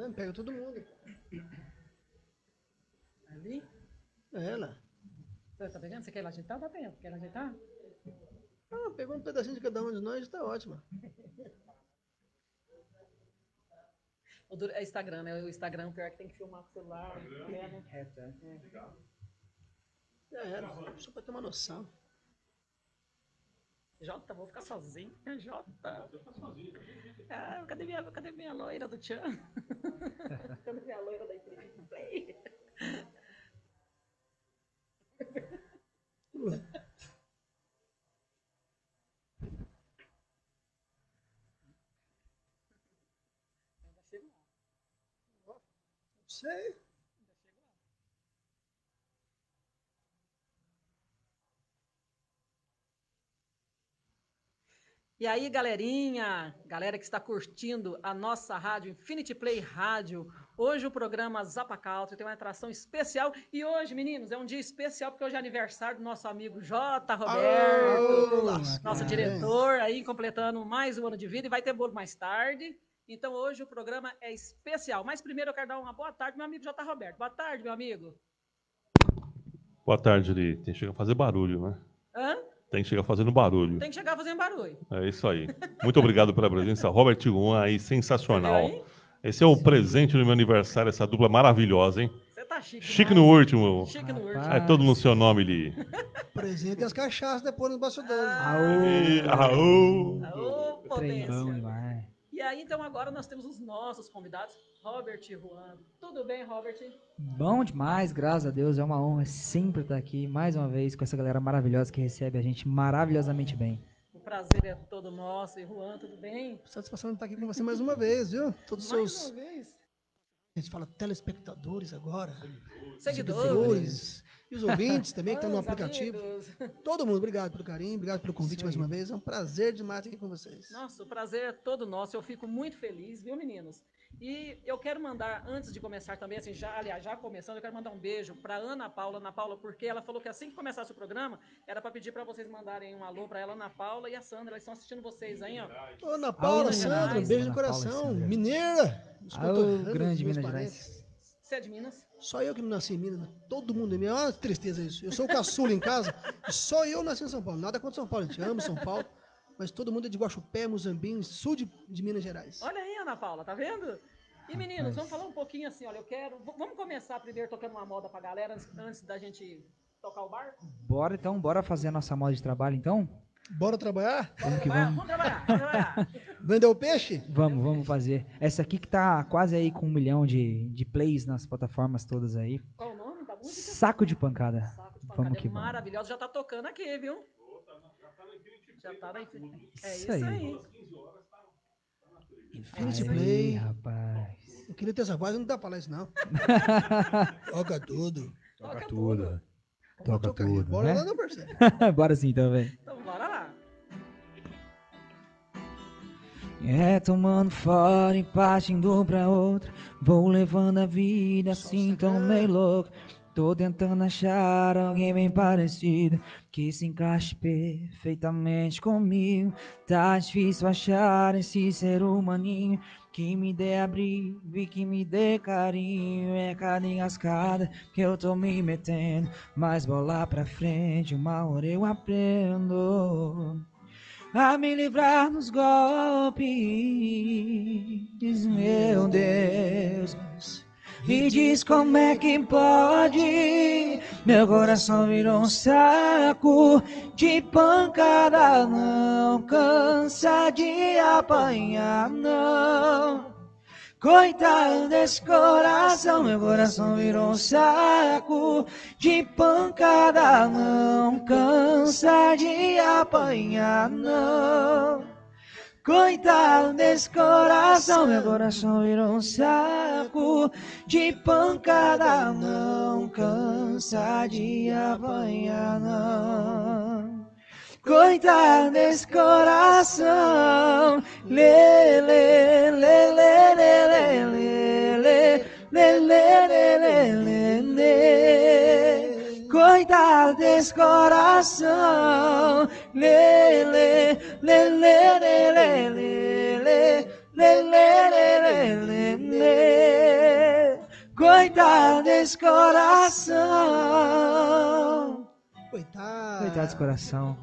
Vamos, Pega todo mundo. Ali? É. Você tá pegando? Você quer ir lá ajeitar? Dá tempo. Quer ajeitar? Ah, pegou um pedacinho de cada um de nós, tá ótimo. É Instagram, né? O Instagram, pior que tem que filmar com o celular. É, né? É. Já era. Só pra ter uma noção. Jota, vou ficar sozinho. Jota. Ah, cadê, minha, cadê minha loira do Tchan? cadê minha loira da Infinity Play? Lá. Sei. Ainda chego lá. E aí, galerinha, galera que está curtindo a nossa rádio Infinity Play Rádio. Hoje o programa Zapa Country tem uma atração especial. E hoje, meninos, é um dia especial porque hoje é aniversário do nosso amigo J. Roberto, Alô, nosso diretor, aí completando mais um ano de vida e vai ter bolo mais tarde. Então hoje o programa é especial. Mas primeiro eu quero dar uma boa tarde, meu amigo J. Roberto. Boa tarde, meu amigo. Boa tarde, Li. Tem que a fazer barulho, né? Hã? Tem que chegar fazendo barulho. Tem que chegar fazendo barulho. É isso aí. Muito obrigado pela presença. Robert Juan aí, sensacional. Aí? Esse é o presente do meu aniversário, essa dupla maravilhosa, hein? Você tá chique. Chique demais. no último. Chique no último. É todo no seu nome, Li. Presente e as cachaças depois nos bastidores. Aô! Aô! Ô, Trem bom potência. E aí, então, agora nós temos os nossos convidados, Robert e Juan. Tudo bem, Robert? Bom demais, graças a Deus. É uma honra sempre estar aqui mais uma vez com essa galera maravilhosa que recebe a gente maravilhosamente bem. O prazer é todo nosso. E Juan, tudo bem? Satisfação de estar aqui com você mais uma vez, viu? Todos os Mais seus. uma vez. A gente fala telespectadores agora. Seguidores. E os ouvintes também que estão no Os aplicativo. amigos. Todo mundo, obrigado pelo carinho, obrigado pelo convite mais uma vez. É um prazer demais estar aqui com vocês. Nossa, o prazer é todo nosso. Eu fico muito feliz, viu, meninos? E eu quero mandar, antes de começar também, assim, já, aliás, já começando, eu quero mandar um beijo para Ana Paula. Ana Paula, porque ela falou que assim que começasse o programa, era para pedir para vocês mandarem um alô para ela, Ana Paula e a Sandra. Elas estão assistindo vocês aí, ó. Ana Paula, Sandra, um beijo no Ana e coração. Mineira. Alô, grande Minas. Gerais. Você é de Minas? Só eu que não nasci em Minas, né? todo mundo em Minas. Olha que tristeza isso. Eu sou o caçula em casa e só eu nasci em São Paulo. Nada contra São Paulo, a gente ama São Paulo. Mas todo mundo é de Guaxupé, Muzambinho, sul de, de Minas Gerais. Olha aí, Ana Paula, tá vendo? E meninos, vamos falar um pouquinho assim, olha, eu quero. Vamos começar primeiro tocando uma moda pra galera antes, antes da gente tocar o barco? Bora então, bora fazer a nossa moda de trabalho então? Bora trabalhar? Vamos que vamos. vamos trabalhar, vamos trabalhar. Vender o peixe? Vamos, vamos fazer. Essa aqui que tá quase aí com um milhão de, de plays nas plataformas todas aí. Qual o nome da música? Saco de pancada. Saco de Vamos pancada, que é vamos. maravilhosa, já tá tocando aqui, viu? Já tá na Infinity. É isso Isso aí. aí. Infinity Aí, Play. rapaz. Eu queria ter essa voz, não dá pra falar isso não. Toca tudo. Toca tudo. tudo. Toca tudo, Bora né? lá, não, parceiro. Bora sim então, velho. Então bora lá. É tomando fora e partindo pra outra. Vou levando a vida assim tão meio louco. Tô tentando achar alguém bem parecido que se encaixe perfeitamente comigo. Tá difícil achar esse ser humaninho que me dê abrigo e que me dê carinho. É cada engascada que eu tô me metendo, mas bola pra frente, uma hora eu aprendo a me livrar dos golpes, meu Deus. E diz como é que pode, meu coração virou um saco de pancada, não cansa de apanhar, não. Coitado desse coração, meu coração virou um saco de pancada, não cansa de apanhar, não. Coitado desse coração, meu coração virou um saco de pancada, não cansa de apanhar, não. Coitado desse coração, lê, lê, lê, lê, lê, lê, lê. Coitado desse coração, lê, lê, lê, lê, lê, lê, lê, lê, lê, lê, lê, lê, lê, lê. Coitado desse coração. Coitado. Coitado desse coração.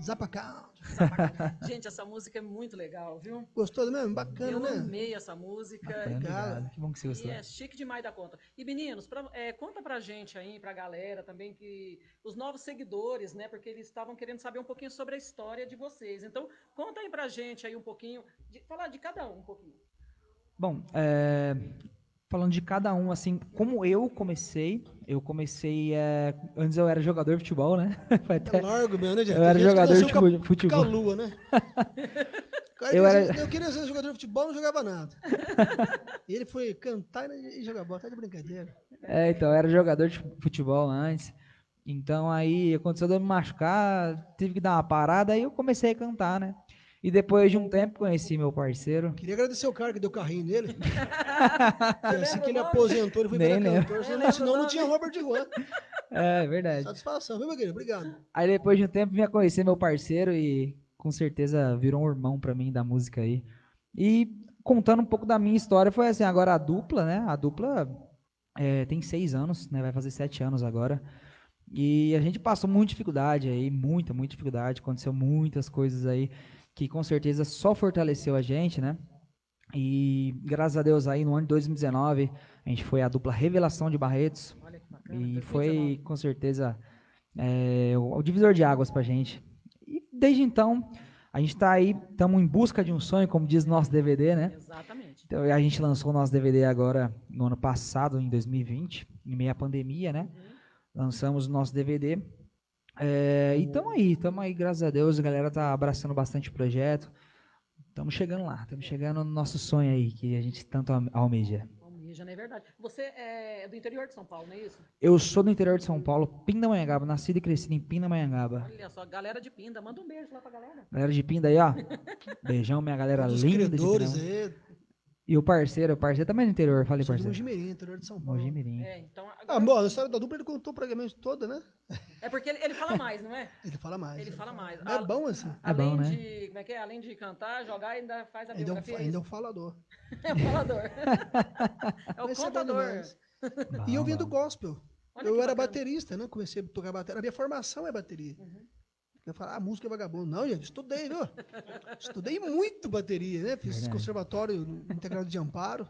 Zapacão. Gente, essa música é muito legal, viu? Gostou mesmo? Bacana, Eu né? amei essa música. Bacana, obrigado. Que bom que você E gostou. é chique demais da conta. E meninos, pra- é, conta pra gente aí, pra galera também, que os novos seguidores, né? Porque eles estavam querendo saber um pouquinho sobre a história de vocês. Então, conta aí pra gente aí um pouquinho, de, falar de cada um um pouquinho. Bom, é, falando de cada um, assim, como eu comecei, eu comecei. é, antes eu era jogador de futebol, né? Foi É até- largo mesmo, né, gente? Eu era jogador de com a- futebol. lua, né? Eu, era- eu queria ser jogador de futebol, não jogava nada. E ele foi cantar e jogar bola, tá de brincadeira. É, então, eu era jogador de futebol antes. Então aí aconteceu de eu me machucar, tive que dar uma parada, aí eu comecei a cantar, né? E depois de um tempo conheci meu parceiro. Queria agradecer o cara que deu carrinho nele. Lembra que ele aposentou, ele foi Nem virar cantor. Nem Senão, senão não tinha Robert Juan. É, verdade. Satisfação, viu, meu querido? Obrigado. Aí depois de um tempo vinha conhecer meu parceiro e com certeza virou um irmão pra mim da música aí. E contando um pouco da minha história, foi assim, agora a dupla, né? A dupla é, tem seis anos, né? Vai fazer sete anos agora. E a gente passou muita dificuldade aí, muita, muita dificuldade. Aconteceu muitas coisas aí que com certeza só fortaleceu a gente, né? E graças a Deus aí no ano de 2019 a gente foi a dupla Revelação de Barretos. Bacana. E 2019. foi, com certeza, é, o, o divisor de águas pra gente. E desde então, a gente tá aí, estamos em busca de um sonho, como diz nosso DVD, né? Exatamente. Então, a gente lançou o nosso DVD agora no ano passado, em 2020, em meio à pandemia, né? Lançamos o nosso DVD. É, e estamos aí, estamos aí, graças a Deus, a galera tá abraçando bastante o projeto. Estamos chegando lá, estamos chegando no nosso sonho aí, que a gente tanto alme- almeja. Almeja, não é verdade. Você é do interior de São Paulo, não é isso? Eu sou do interior de São Paulo, Pindamonhangaba, nascido e crescido em Pindamonhangaba. Olha só, galera de Pinda, manda um beijo lá pra galera. Galera de Pinda aí, ó. Beijão, minha galera linda de credores aí. E o parceiro, o parceiro também é do interior, falei parceiro. Mojimirim, interior de São Paulo. Mojimirim. É, então. Ah, agora- bom, a história da dupla ele contou praticamente toda, né? é porque ele, ele fala mais, não é? Ele fala mais. Ele fala mais. É bom assim. É bom, Além né? de. Como é que é? Além de cantar, jogar, ainda faz a Ainda é, um, biografia. ainda é um falador. É o falador. é o Mas é bom contador. Bom, E eu vim bom. do gospel. Olha eu era bacana. baterista, né? Comecei a tocar bateria. A minha formação é bateria. Uhum. Eu falo, ah, música é vagabundo. Não, gente, estudei, viu? estudei muito bateria, né? Fiz Verdade. conservatório integrado de Amparo.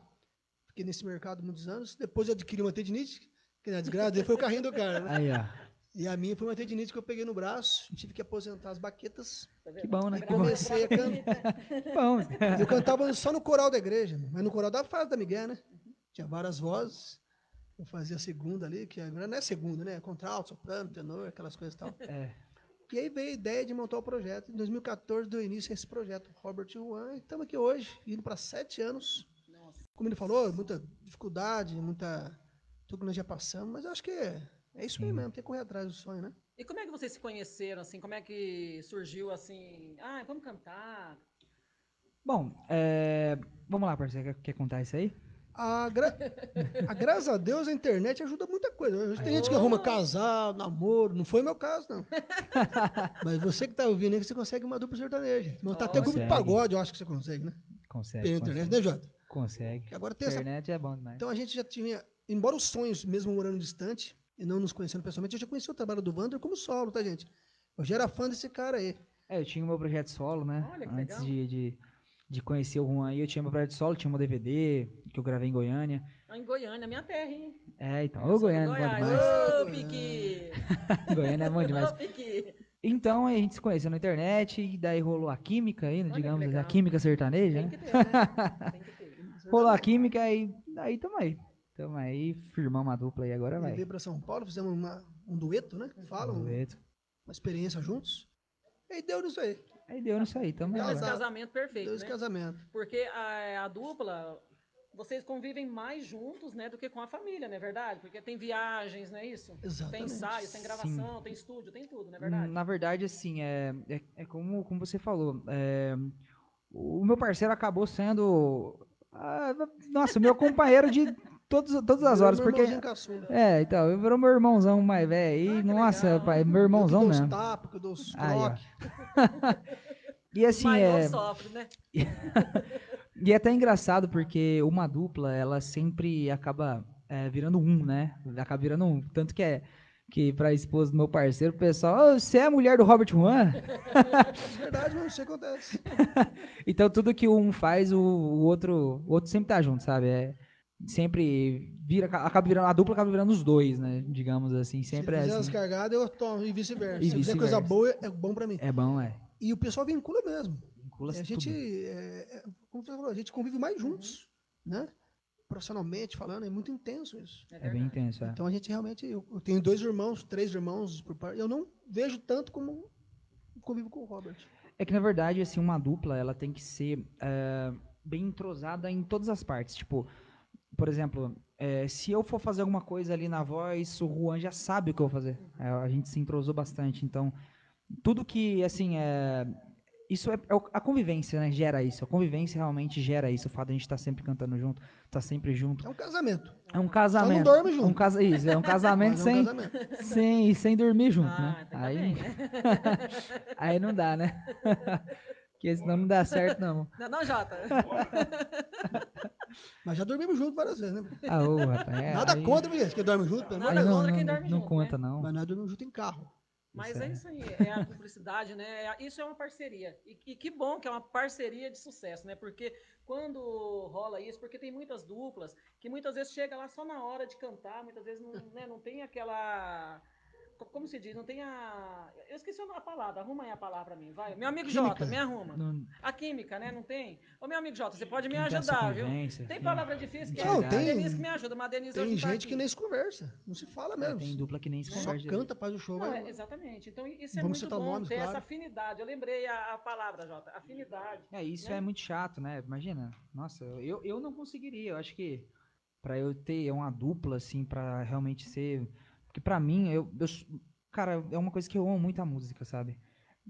Fiquei nesse mercado muitos anos. Depois eu adquiri uma tendinite, que na desgraça dele foi o carrinho do cara, né? Aí, ó. E a minha foi uma tendinite que eu peguei no braço. Tive que aposentar as baquetas. Tá? Que bom, né? Que bom. comecei a cantar. Que bom. Eu cantava só no coral da igreja, mas no coral da fase da Miguel, né? Tinha várias vozes. Eu fazia a segunda ali, que agora não é segunda, né? É contralto, soprano, tenor, aquelas coisas e tal. É. E aí veio a ideia de montar o projeto. Em 2014 deu início a esse projeto, Robert Juan. E estamos aqui hoje, indo para sete anos. Nossa. Como ele falou, muita dificuldade, muita. Tudo que nós já passamos, mas eu acho que é, é isso aí Sim. mesmo, tem que correr atrás do sonho, né? E como é que vocês se conheceram, assim? Como é que surgiu, assim? Ah, vamos cantar. Bom, é, vamos lá, parceiro. Quer, quer contar isso aí? A, gra... a graças a Deus a internet ajuda muita coisa. Tem gente que arruma casal, namoro, não foi meu caso, não. Mas você que tá ouvindo aí, você consegue uma dupla sertaneja. Montar até grupo de Consegue. pagode, eu acho que você consegue, né? Consegue. Pela internet, consegue. né, Jota? Consegue. Agora tem essa Internet é bom demais. Então a gente já tinha, embora os sonhos, mesmo morando distante e não nos conhecendo pessoalmente, eu já conheci o trabalho do Wander como solo, tá, gente? Eu já era fã desse cara aí. É, eu tinha o meu projeto solo, né? Olha que Antes legal. de, de, de conhecer o Juan aí, eu tinha meu projeto solo, tinha meu DVD que eu gravei em Goiânia. Ah, Em Goiânia, minha terra, hein? É, então, ô de Goiânia, bom demais. Ô, Goiânia. Pique! Goiânia é bom demais. Ô, Pique! Então a gente se conheceu na internet e daí rolou a química aí, né, Olha digamos, a química sertaneja, Tem né? que ter, né? Tem que ter. Rolou a química e daí tamo aí. Tamo aí, firmamos a dupla aí, agora vai. veio pra São Paulo, fizemos uma- um dueto, né? Fala, um- Dueto. uma experiência juntos. E deu nisso aí. Aí deu nisso aí, tamo Deu esse casamento perfeito, Deu esse né? casamento. Porque a, a dupla, vocês convivem mais juntos, né, do que com a família, não é verdade? Porque tem viagens, não é isso? Tem Exatamente. ensaios, tem gravação, tem estúdio, tem tudo, não é verdade? Na verdade, assim, é, é, é como, como você falou. é, o meu parceiro acabou sendo. ah, nossa, meu companheiro de todos, todas as horas. Porque. É, então, eu virou meu irmãozão mais velho. Ah, E, que nossa, legal. pai, meu Eu irmãozão os mesmo. tapas, que eu dou os Aí. E assim, Maior é. sofre, né? E é até engraçado porque uma dupla, ela sempre acaba é, virando um, né? Acaba virando um. Tanto que é que pra esposa do meu parceiro, o pessoal, "Ô, você é a mulher do Robert Juan? É verdade, mas isso acontece. Então tudo que um faz, o, o outro, o outro sempre tá junto, sabe? É, sempre vira, acaba virando, a dupla acaba virando os dois, né? Digamos assim, sempre Se é assim. cargadas, eu tomo, e vice-versa. Se fizer coisa boa, é bom pra mim. É bom, é. E o pessoal vincula mesmo. Vincula a gente, é, é, como você falou, a gente convive mais juntos, né? Profissionalmente falando, é muito intenso isso. É, É bem intenso, é. Então a gente realmente, eu, eu tenho dois irmãos, três irmãos por parte, eu não vejo tanto como convivo com o Robert. É que, na verdade, assim, uma dupla, ela tem que ser é, bem entrosada em todas as partes. Tipo, por exemplo, é, se eu for fazer alguma coisa ali na voz, o Juan já sabe o que eu vou fazer. É, a gente se entrosou bastante. Então, tudo que, assim, é... Isso é, é a convivência, né? Gera isso. A convivência realmente gera isso. O fato de a gente estar sempre cantando junto, estar sempre junto. É um casamento. É um casamento. dorme É junto. um casa, isso, é um casamento é um sem, casamento. sem, sem dormir junto, Ah, né? tá Aí, bem, né? aí não dá, né? Porque senão não dá certo, não. Não, não, Jota. Mas já dormimos juntos várias vezes, né? Ah, ô, rapaz. é, Nada aí- contra, gente, que dorme junto, pelo Nada não, contra quem não, dorme não junto, conta, né? não. Mas nós dormimos junto em carro. Mas Isso é é. isso aí, é a cumplicidade, né? É- Isso é uma parceria. E, e que bom que é uma parceria de sucesso, né? Porque quando rola isso, porque tem muitas duplas que muitas vezes chega lá só na hora de cantar, muitas vezes não, né, não tem aquela. Co- Como se diz? Não tem a. Eu esqueci a palavra, arruma aí a palavra pra mim, vai. Meu amigo Química. Jota, me arruma. Não, A química, né? Não tem? Ô, meu amigo Jota, você pode me essa ajudar, viu? Tem palavra difícil que Não, é tem- a Denise que me ajuda, mas a Denise Tem tá gente que aqui. nem se conversa, não se fala é, mesmo. tem dupla que nem se Só conversa. canta, faz o show. Não, vai- é, exatamente. Então, isso é Vamos muito bom nomes, ter claro. essa afinidade. Eu lembrei a, a palavra, Jota. Afinidade. É, isso né? é muito chato, né? Imagina. Nossa, eu, eu não conseguiria. Eu acho que pra eu ter uma dupla, assim, pra realmente ser. Porque pra mim, eu, eu Cara, é uma coisa que eu amo muito a música, sabe?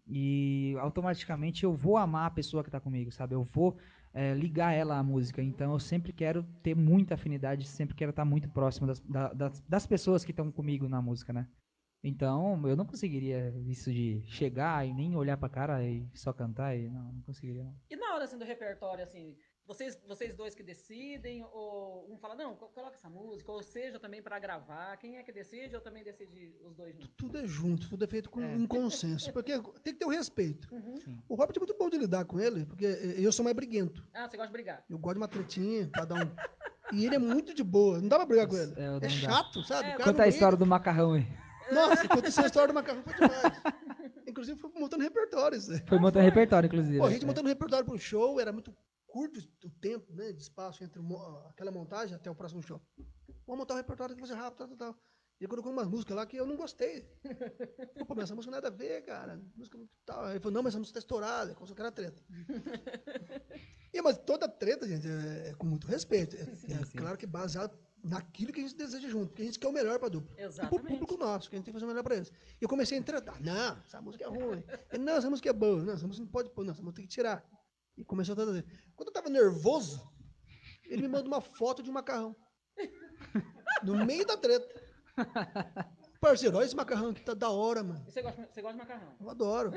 E automaticamente eu vou amar a pessoa que tá comigo, sabe? Eu vou é, ligar ela à música. Então eu sempre quero ter muita afinidade, sempre quero estar muito próximo das, da- das, das pessoas que estão comigo na música, né? Então eu não conseguiria isso de chegar e nem olhar pra cara e só cantar. E, não, não conseguiria, não. E na hora assim, do repertório, assim, vocês, vocês dois que decidem, ou um fala, não, co- coloca essa música, ou seja, também para gravar. Quem é que decide ou também decide os dois juntos? Tudo é junto, tudo é feito com É. um consenso. Porque tem que ter o respeito. Uhum. O Robert é muito bom de lidar com ele, porque eu sou mais briguento. Ah, você gosta de brigar. Eu gosto de uma tretinha, pra dar um. E ele é muito de boa, não dá pra brigar com ele. É, É chato, sabe? É, Conta a história do macarrão aí. Nossa, conta essa história do macarrão foi demais. Inclusive, foi montando repertório isso aí. Foi montando repertório, inclusive. Pô, a gente É. montando repertório pro show, era muito curto o tempo, né, de espaço entre o aquela montagem até o próximo show. Vamos montar o repertório que vai ser rápido, tal, tal, tal. E ele colocou umas músicas lá que eu não gostei. Pô, mas essa música nada a ver, cara. Música muito tal. Aí ele falou, não, mas essa música tá estourada, como se fosse era treta. e, mas toda treta, gente, é, é com muito respeito. É, é sim. claro que baseado naquilo que a gente deseja junto, porque a gente quer o melhor pra dupla. E pro Exatamente. público nosso, que a gente tem que fazer o melhor pra eles. E eu comecei a entretar. Não, essa música é ruim. Não, essa música é boa. Não, essa música não pode pôr. Não, essa música tem que tirar. E começou a trazer. Quando eu tava nervoso, ele me manda uma foto de um macarrão. No meio da treta. Parceiro, olha esse macarrão aqui, tá da hora, mano. Você gosta, você gosta de macarrão? Eu adoro.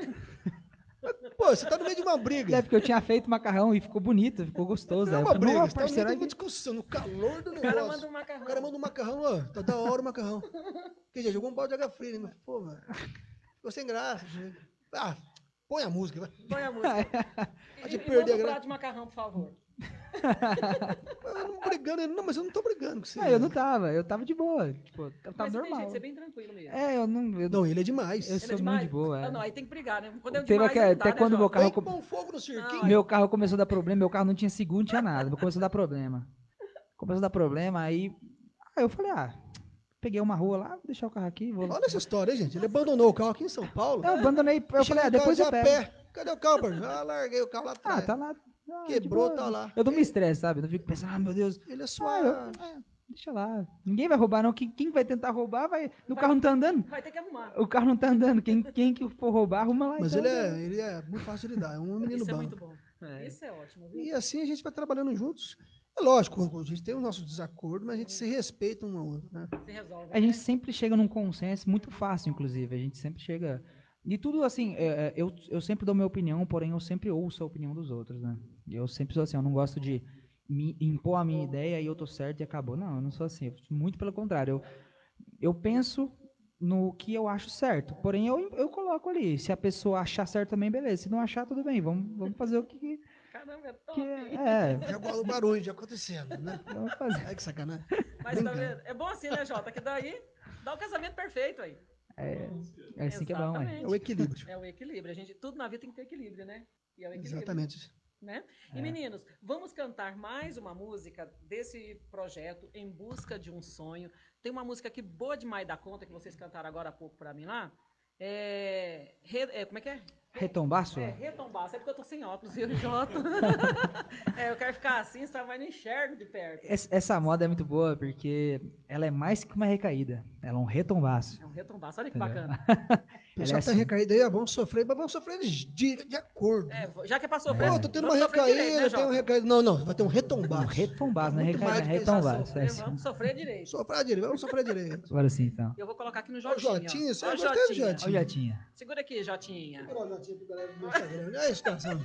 Pô, você tá no meio de uma briga. É porque eu tinha feito macarrão e ficou bonito, ficou gostoso. É eu uma falei, briga, "Não, você tá no meio de uma discussão, no calor do O negócio. cara manda um macarrão. O cara manda um macarrão, ó, tá da hora o macarrão. Quer dizer, jogou um balde de água fria, né? Pô, mano, ficou sem graça. Ah, põe a música, vai. Põe a música. E, Pode e, perder manda a um gra- prato de macarrão, por favor. Eu não brigando, não, mas eu não tô brigando com você. Ah, eu não tava, eu tava de boa. Tipo, eu tava Mas você tem jeito normal. de ser bem tranquilo mesmo. É, eu não. Eu, Não, ele é demais. Eu Ele é sou demais? muito de boa. é. Ah, não, aí tem que brigar, né? Quando é Teve demais, não dá, até né, quando Jota? meu carro com- fogo no. Não, Meu carro começou a dar problema, meu carro não tinha seguro, não tinha nada. Começou a dar problema. Começou a dar problema, aí. Aí eu falei, ah, peguei uma rua lá, vou deixar o carro aqui, vou lá. Olha essa história gente. Ele abandonou o carro aqui em São Paulo. Eu abandonei, eu chegou falei, ah, depois eu pego. pé. Cadê o carro, parceiro? Ah, larguei o carro lá Ah, atrás. tá lá. Ah, Quebrou, tá lá. Eu não me estresse, sabe? Eu não fico pensando, ah, meu Deus. Ele é Ah, suave. eu- ah, deixa lá. Ninguém vai roubar, não. Quem, quem vai tentar roubar, vai. O carro não tá andando. Vai ter que arrumar. O carro não tá andando. Quem, quem que for roubar, arruma lá. Mas então, ele né? é, ele é muito fácil de lidar. É um menino Isso é bom. muito bom. É. Isso é ótimo, viu? E assim a gente vai trabalhando juntos. É lógico, a gente tem o nosso desacordo, mas a gente se respeita um ao outro, né? Resolve. A gente né? sempre chega num consenso muito fácil, inclusive. A gente sempre chega. E tudo assim, é, é, eu, eu sempre dou minha opinião, porém eu sempre ouço a opinião dos outros, né? Eu sempre sou assim, eu não gosto de me impor a minha ideia e eu tô certo e acabou. Não, eu não sou assim. Muito pelo contrário. Eu, eu penso no que eu acho certo. Porém, eu, eu coloco ali. Se a pessoa achar certo também, beleza. Se não achar, tudo bem. Vamos, vamos fazer o que, Caramba, é top. que é. Já gosto do barulho, já acontecendo, né? Vamos fazer. Ai, que sacanagem. Mas tá vendo? É bom assim, né, Jota? Que daí dá o casamento perfeito aí. É, é assim que é bom. Exatamente. É o equilíbrio. É o equilíbrio. A gente, tudo na vida tem que ter equilíbrio, né? E é o equilíbrio. Exatamente. né? E É. meninos, vamos cantar mais uma música desse projeto Em Busca de um Sonho. Tem uma música aqui boa demais da conta que vocês cantaram agora há pouco para mim lá. É, re- é, como é que é? Retombaço? É, retombar. Sabe porque eu tô sem óculos, viu, Jota? é, eu quero ficar assim, senão vai não enxergo de perto. Essa, moda é muito boa porque ela é mais que uma recaída. Ela é um retombaço. É um retombar, olha que Entendeu? bacana. O pessoal é tá assim. recaído aí, ó, vamos sofrer, mas vamos sofrer de, de acordo. É, já que é pra sofrer, Pô, tô tendo uma sofrer direito, recaída, né, tem um Jota? recaída. Não, não, vai ter um Um retombar. retombaço, não é Muito mais recaída, é. Sofrer, É assim. vamos sofrer direito. Sofrer direito, vamos sofrer direito. Agora sim, então. Eu vou colocar aqui no Ô, Jotinha. Jotinha, ó. você Ó, gostei do Jotinha. Jotinha. Olha, já tinha. Segura aqui, Jotinha. Olha o Jotinha pro galera do meu Instagram. Olha a situação.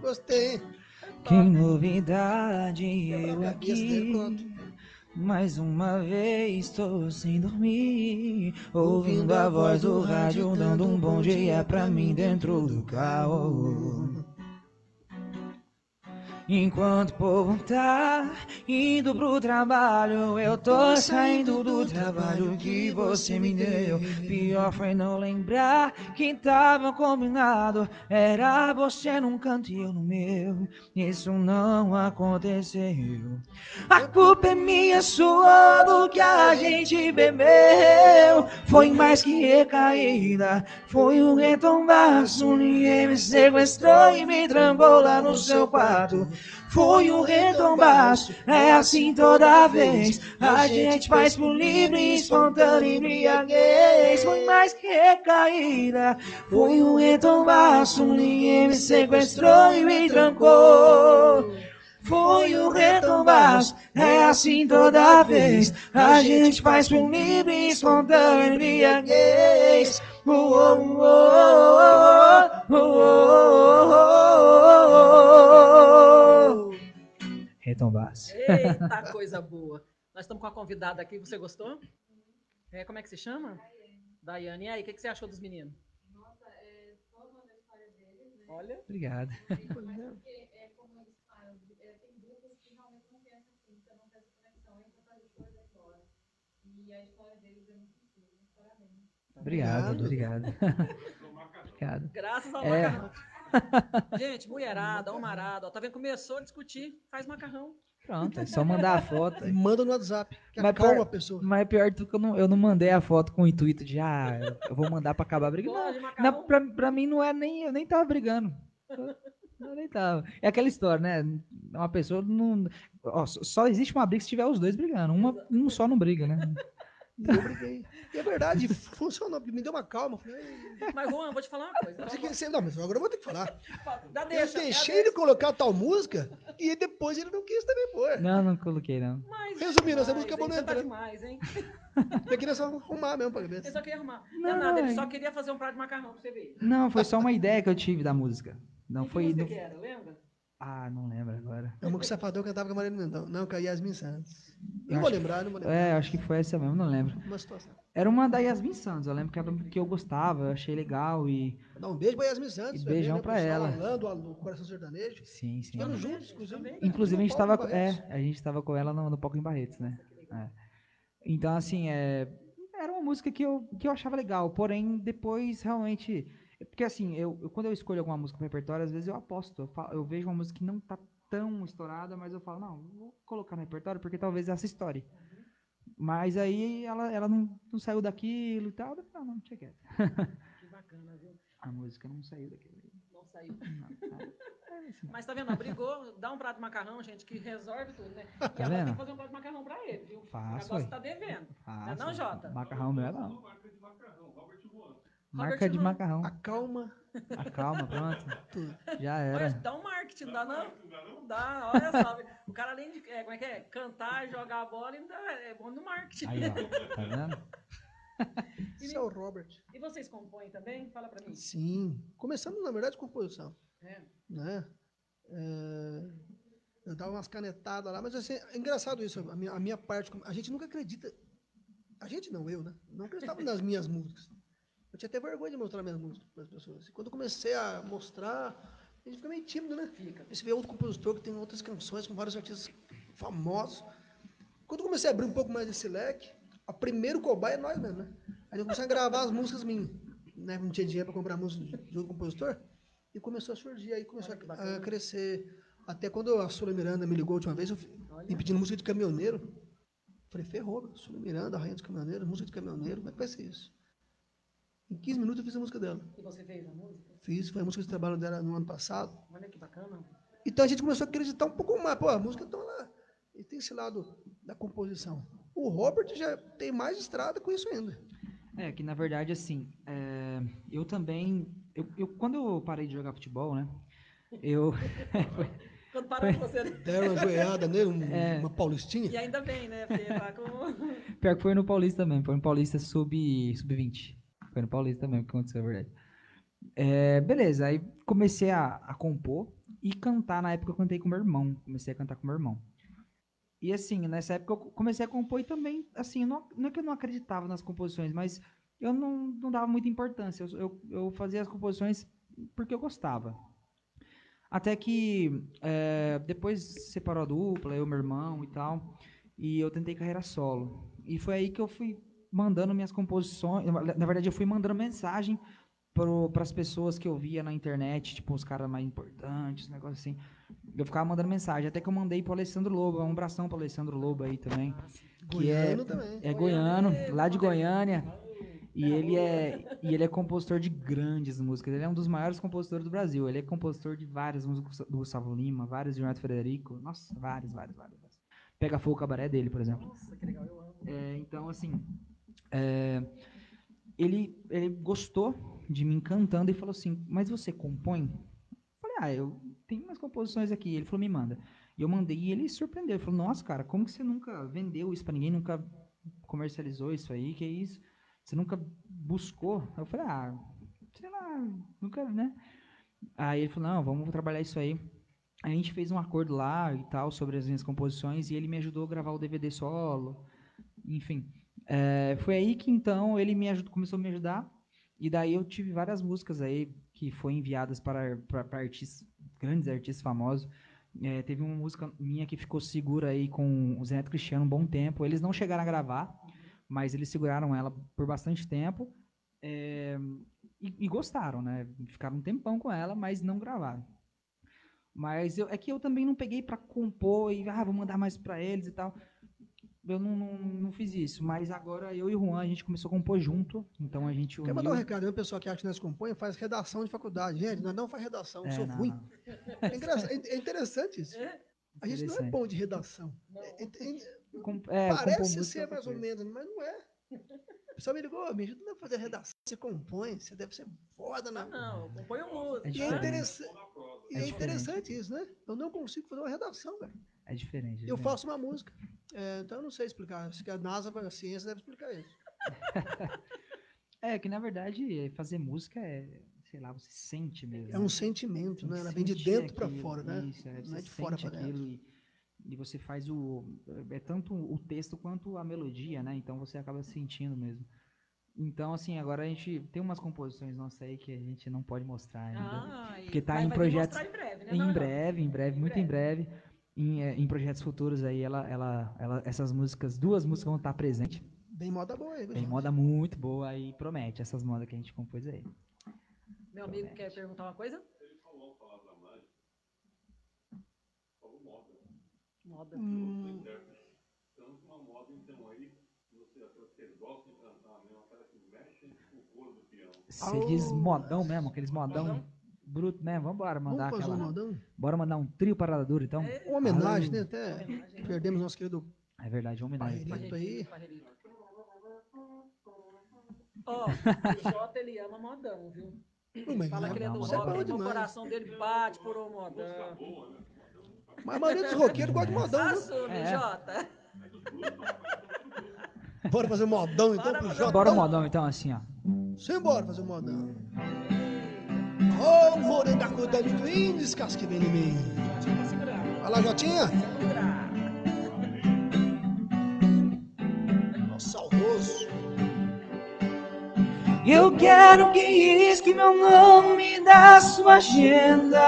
Gostei, hein? Que novidade eu aqui. Mais uma vez estou sem dormir, ouvindo a voz do rádio dando um bom dia pra mim dentro do carro. Enquanto o povo tá indo pro trabalho, eu tô saindo do trabalho que você me deu. Pior foi não lembrar que tava combinado, era você num canto e eu no meu. Isso não aconteceu. A culpa é minha, sua do que a gente bebeu. Foi mais que recaída, foi um retombaço. Ninguém me sequestrou e me trancou lá no seu quarto. Foi um retombaço, é assim toda vez. A gente faz por livre e espontânea embriaguez. Foi mais que recaída, foi um retombaço. Ninguém me sequestrou e me trancou. Foi um retombaço, é assim toda vez. A gente faz por livre e espontânea embriaguez. Oh, oh, oh, oh, oh, oh, oh. Retombaço. Eita, coisa boa. Nós estamos com a convidada aqui, você gostou? É, como é que se chama? Daiane. E aí, o que, que você achou dos meninos? Nossa, é, tô amando a história deles, né? Olha. Obrigado. Mas porque, é, como eles falam, é, tem grupos que realmente não pensam assim, então não tem essa conexão entre fazer coisa embora. E a história deles é muito incrível. Parabéns. Obrigado, Obrigado. obrigado. Obrigado. Graças ao É. macarrão. Gente, mulherada, homarada, ó, tá vendo? Começou a discutir, faz macarrão. Pronto, é só mandar a foto. Manda no WhatsApp, que Mas acalma pior- a pessoa. Mas pior do que eu não, eu não mandei a foto com o intuito de, ah, eu- vou mandar pra acabar a briga. Não, macarrão? pra, pra mim não é nem. Eu nem tava brigando. Eu, eu nem tava. É aquela história, né? Uma pessoa não. ó, só- só existe uma briga se tiver os dois brigando. Uma, um só não briga, né? E eu briguei. E é verdade, funcionou, porque me deu uma calma. Mas, Juan, vou te falar uma coisa. "Você quer ser-" não, mas agora eu vou ter que falar. Dá Eu deixa. deixei ele colocar tal música e depois ele não quis também pôr. Não, não coloquei, não. Mas, Resumindo, essa música é hein? não Você tá demais, hein? Eu queria só arrumar mesmo pra Ele cabeça. só queria arrumar. Não, Não, é nada, ele é. só queria fazer um prato de macarrão pra você ver. Não, foi só uma ideia que eu tive da música. Não E que foi. música não- que era, lembra? Ah, não lembro agora. É uma que o Safadão cantava com a Maria Mendonça. Não, com a Yasmin Santos. Eu Não vou lembrar, não vou lembrar. É, acho que foi essa mesmo, não lembro. Uma situação. Era uma da Yasmin Santos, eu lembro que era que eu gostava, eu achei legal e. Dá um beijo pra Yasmin Santos. E beijão né, pra ela. Rolando, o Coração Sertanejo. Sim, sim. Estiveram juntos, inclusive. Inclusive, a gente tava, é, a gente tava com ela no, no palco em Barretos, né? É. Então, assim, é, era uma música que eu, que eu achava legal, porém, depois, realmente... Porque, assim, eu, eu- quando eu escolho alguma música pro repertório, às vezes eu aposto. Eu, falo- eu vejo uma música que não tá tão estourada, mas eu falo, não, vou colocar no repertório porque talvez essa estoure. Mas aí ela, ela não, não saiu daquilo e tal. Eu falei, não, não, tinha quieto. Que bacana, viu? A música não saiu daquilo. Não saiu. Não, é, é. Mas tá vendo? ó, Brigou, dá um prato de macarrão, gente, que resolve tudo, né? E Tá agora tem que fazer um prato de macarrão pra ele, viu? Faço, o negócio ué. tá devendo. Fácil. não, Jota? Macarrão não é não. Robert Marca de macarrão. Acalma Acalma, pronto. Já Mas era. dá um marketing, não dá não? Não dá, olha só. O cara além de, é, como é que é? Cantar, jogar a bola, ainda é bom no marketing. Aí, ó. Tá vendo? Esse é o Robert. E vocês compõem também? Fala pra mim. Sim. Começamos, na verdade, com composição. É. Né? É, Eu dava umas canetadas lá, mas assim, é engraçado isso, a minha, a minha parte, a gente nunca acredita, a gente não, eu, né? Não acreditava nas minhas músicas. Eu tinha até vergonha de mostrar minhas músicas para as pessoas. E quando eu comecei a mostrar, a gente fica meio tímido, né? Fica. Você vê outro compositor que tem outras canções com vários artistas famosos. Quando eu comecei a abrir um pouco mais esse leque, a primeiro cobaia é nós mesmo, né? Aí eu comecei a gravar as músicas minhas. Né? Não tinha dinheiro para comprar música de outro compositor. E começou a surgir, aí começou a, a crescer. Até quando a Sula Miranda me ligou a última vez, eu me pedindo música de caminhoneiro. Falei, ferrou. Sula Miranda, Rainha dos Caminhoneiros, música de caminhoneiro, como é que vai ser isso? Em 15 minutos eu fiz a música dela. E você fez a música? Fiz, foi a música de trabalho dela no ano passado. Olha que bacana. Então a gente começou a acreditar um pouco mais. Pô, a música então ela, ele tem esse lado da composição. O Robert já tem mais estrada com isso ainda. É, que na verdade, assim, é, eu também. Eu, eu- quando eu parei de jogar futebol, né? Eu. Quando para com você. Deram uma joelhada nele, um- É. uma paulistinha. E ainda bem, né? Porque tá com. Pior que foi no Paulista também, foi no Paulista sub- sub-20. Foi no Paulista também que aconteceu, é verdade. É, beleza, aí comecei a, a compor e cantar. Na época eu cantei com meu irmão. Comecei a cantar com meu irmão. E assim, nessa época eu comecei a compor e também, assim, não, não é que eu não acreditava nas composições, mas eu não, não dava muita importância. Eu, eu, eu fazia as composições porque eu gostava. Até que é, depois separou a dupla, eu, meu irmão e tal, e eu tentei carreira solo. E foi aí que eu fui mandando minhas composições. Na verdade, eu fui mandando mensagem para as pessoas que eu via na internet, tipo, os caras mais importantes, negócio assim. Eu ficava mandando mensagem, até que eu mandei pro Alessandro Lobo, um abração pro Alessandro Lobo aí também. Que é, Goiano também. é goiano, lá de Goiânia. E ele é, e ele é compositor de grandes músicas. Ele é um dos maiores compositores do Brasil. Ele é compositor de várias músicas do Gustavo Lima, várias de Renato Frederico. Nossa, várias, várias, várias. várias. Pega Fogo Cabaré dele, por exemplo. Nossa, que legal, eu amo. É, então, assim, é, ele, ele gostou de mim cantando e falou assim, mas você compõe? Eu falei, ah, eu tenho umas composições aqui. Ele falou, me manda. E eu mandei e ele surpreendeu. Ele falou, nossa, cara, como que você nunca vendeu isso pra ninguém, nunca comercializou isso aí, que é isso? Você nunca buscou? Eu falei, ah, sei lá, nunca, né? Aí ele falou, não, vamos trabalhar isso aí. Aí a gente fez um acordo lá e tal sobre as minhas composições e ele me ajudou a gravar o DVD solo, enfim. É, foi aí que então ele me ajudou, começou a me ajudar e daí eu tive várias músicas aí que foram enviadas para, para, para artistas, grandes artistas famosos. É, teve uma música minha que ficou segura aí com o Zé Neto Cristiano um bom tempo. Eles não chegaram a gravar, mas eles seguraram ela por bastante tempo é, e, e gostaram, né? Ficaram um tempão com ela, mas não gravaram. Mas eu, é que eu também não peguei pra compor e ah, vou mandar mais pra eles e tal. Eu não, não, não fiz isso, mas agora eu e o Juan a gente começou a compor junto, então a gente Quer uniu. mandar um recado? Uma pessoa que acha que nós compõe faz redação de faculdade. Gente, nós não faz redação, eu É, sou não, ruim. É, é- é interessante isso. É? A gente não é bom de redação. É- é- é, parece ser mais ou menos, mas não é. O pessoal me ligou, me ajuda a fazer redação. Você compõe, você deve ser foda na. Ah, não, eu componho música. É E é, e É é interessante isso, né? Eu não consigo fazer uma redação, velho. É diferente. Eu faço uma música. É, então eu não sei explicar. Acho que a NASA, a ciência deve explicar isso. É, que na verdade é, fazer música é, sei lá, você sente mesmo. É né? um sentimento, Tem né? Ela vem de dentro para fora, né? Isso, é, Não você é de fora pra dentro. e, e você faz o. É tanto o texto quanto a melodia, né? Então você acaba sentindo mesmo. Então, assim, agora a gente tem umas composições nossas aí que a gente não pode mostrar ainda. Ah, Porque tá vai- em projetos- mostrar em breve, né? em Não, não. breve, em breve, Em muito em breve. Em, eh, em projetos futuros aí, ela, ela, ela, essas músicas, duas músicas vão estar presentes. Bem moda boa aí, gente? moda muito boa e promete essas modas que a gente compôs aí. Meu amigo quer perguntar uma coisa? Moda. Hum, Você diz modão mesmo, aqueles modão bruto mesmo. Vambora vamos mandar um aquela. modão? Bora mandar um trio para duro, então. Uma homenagem, né? Até Homenagem. perdemos nosso querido É verdade, uma homenagem. Parreirito aí. Ó, o Jota ele ama modão, viu? Não, Fala que ele é do é rock, bom o coração dele bate por um modão. Mas a maioria dos roqueiros gosta de modão, viu? Assume, É. Jota. Bora fazer modão então Bora pro Jota. Bora o modão, então, assim, ó. Simbora fazer modão. Ô, oh, morangaco da índios, casca vem em mim. Vai lá, Jotinha. Saudoso. Eu quero que risque meu nome da sua agenda.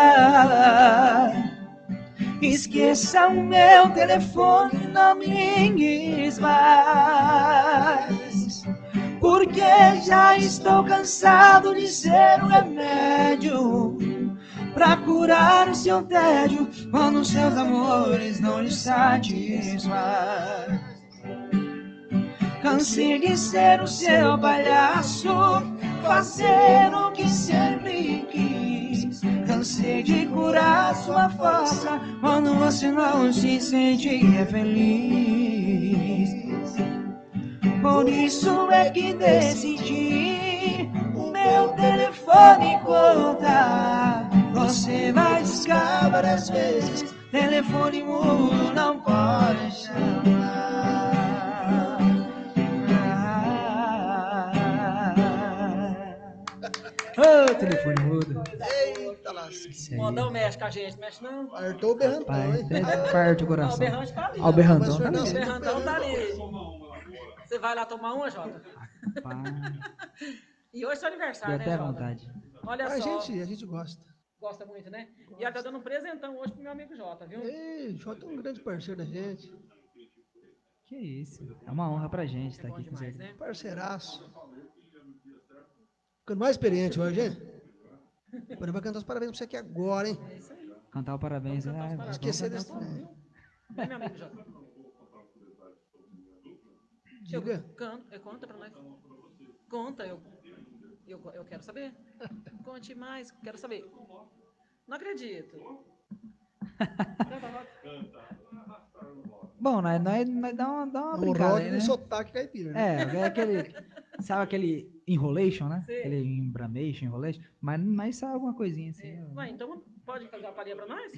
Esqueça o meu telefone, não me já estou cansado de ser um remédio pra curar o seu tédio quando seus amores não lhe satisfazem. Cansei de ser o seu palhaço, fazer o que sempre quis. Cansei de curar sua força quando você não se sentia feliz. Por isso é que decidi o meu telefone contar. Você vai discar várias vezes, telefone mudo não pode chamar. Ô, telefone mudo. Eita lasca. Modão mexe com a gente, mexe não. Apertou o berrantão, Pai, hein? até parte o Ó, o coração. berrante tá ali. Ó, o berrantão Mas, tá O berrantão tá ali. Você vai lá tomar uma, Jota? E hoje é seu Deu aniversário, né, até Jota? vontade. Olha A só. gente, a gente gosta. Gosta muito, né? E ela tá dando um presentão hoje pro meu amigo Jota, viu? Ei, Jota é um grande parceiro da gente. Que isso. É uma honra pra gente estar Bom aqui com demais, você. né? Parceiraço. Ficando mais experiente hoje, hein? Agora vai cantar os parabéns pra você aqui agora, hein? É isso aí. Cantar o parabéns. Cantar ah, os parabéns. esquecer desse? Né, meu amigo Jota? Diga. Canto, é, conta pra nós. Conta, eu, eu, eu quero saber. Conte mais, quero saber. Não acredito. Bom, nós, nós, nós dá uma, dá uma Um brincada rock aí, né? sotaque caipira, né? É, é aquele. Sabe aquele enrolation, né? Sim. Aquele embramation, enrolation. Mas, mas sabe alguma coisinha assim. É. Ué, então pode fazer uma palhinha pra nós?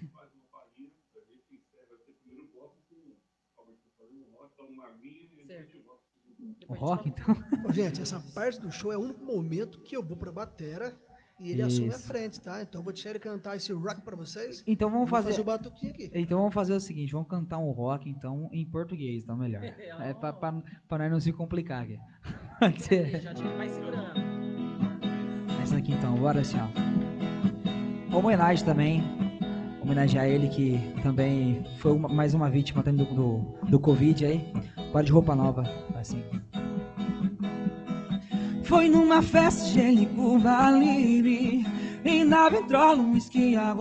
Certo. O Depois rock, então. Gente, essa parte do show é o único momento que eu vou pra batera e ele assume a Isso. frente, tá? Então eu vou deixar ele cantar esse rock pra vocês. Então vamos Vou fazer. o batuquinho aqui. Então vamos fazer o seguinte, vamos cantar um rock então em português, então melhor. É pra, pra, pra nós não se complicar aqui. Ser. Já tinha mais segurando. Essa aqui então, bora assim, ó. Homenagem também. Homenagear ele que também foi uma- mais uma vítima também do, do, do Covid aí. Bora de roupa nova, assim. Foi numa festa de livre E na vitrola um esqui a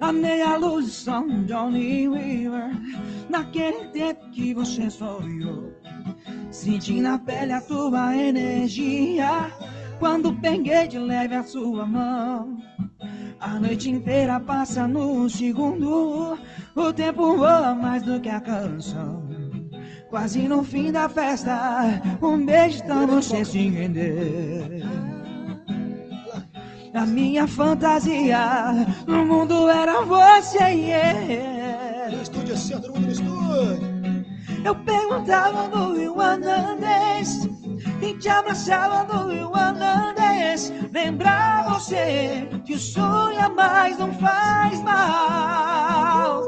A meia luz de São Johnny River Naquele tempo que você sorriu Senti na pele a tua energia Quando peguei de leve a sua mão. A noite inteira passa no segundo O tempo voa mais do que a canção Quase no fim da festa Um beijo então você se render A minha fantasia No mundo era você yeah. No estúdio assim, ó, todo mundo no estúdio. Eu perguntava do Rio Hernandes E te abraçava do Rio Hernandes Lembrar você Que o sonho a mais não faz mal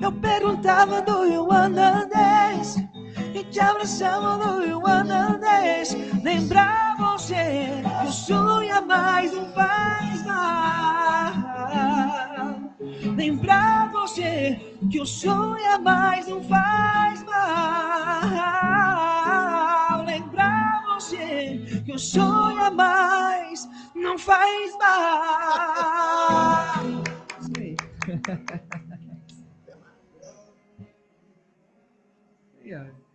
Eu perguntava do Rio Hernandes E te abraçava do Rio Hernandes Lembrar você Que o sonho a mais não faz mal Lembrar você que o a mais não faz mal. Lembrar você que o a mais não faz mal. Isso aí.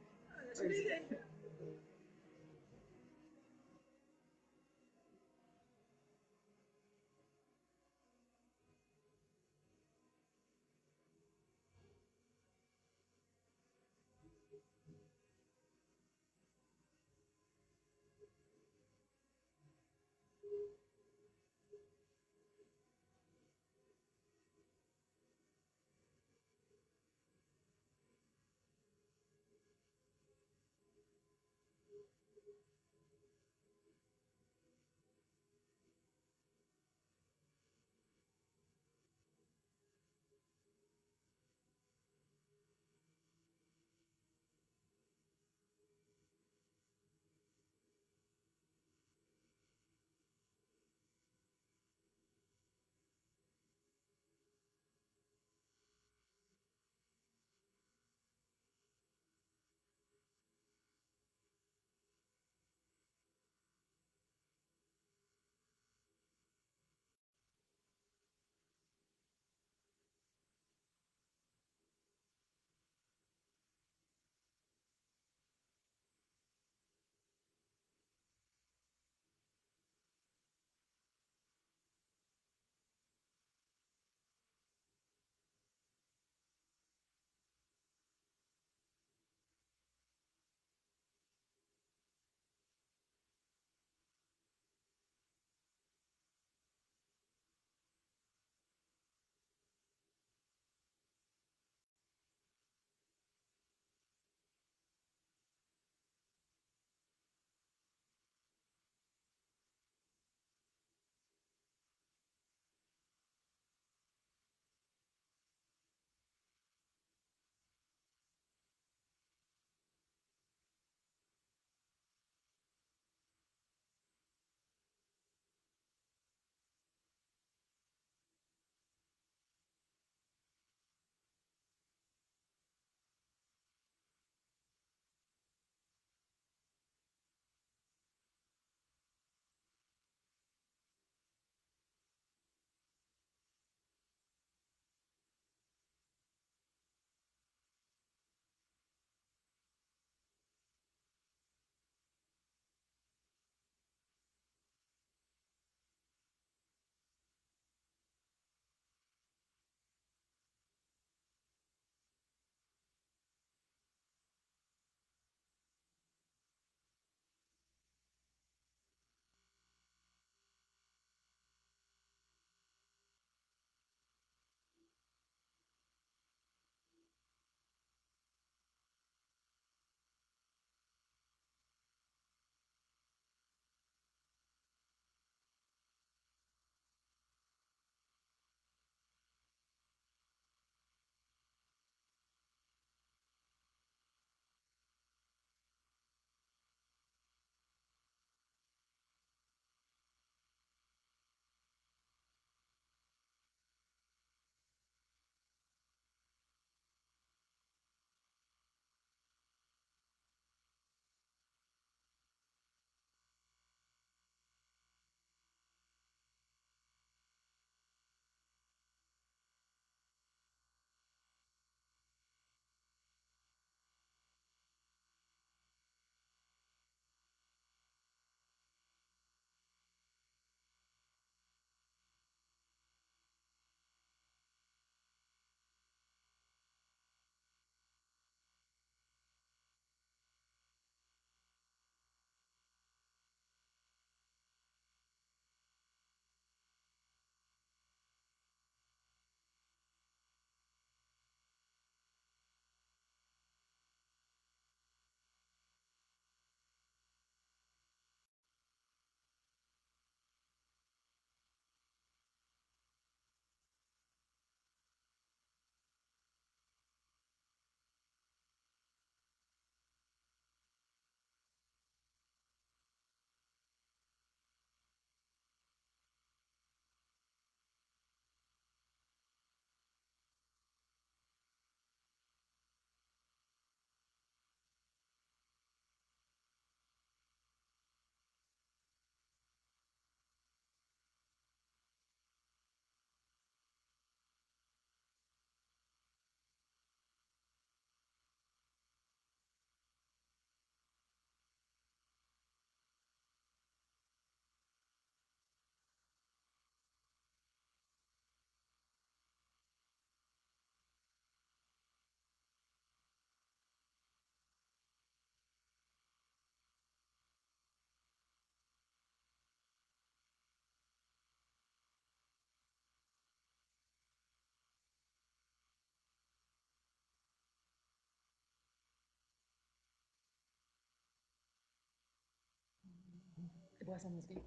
Boa essa música?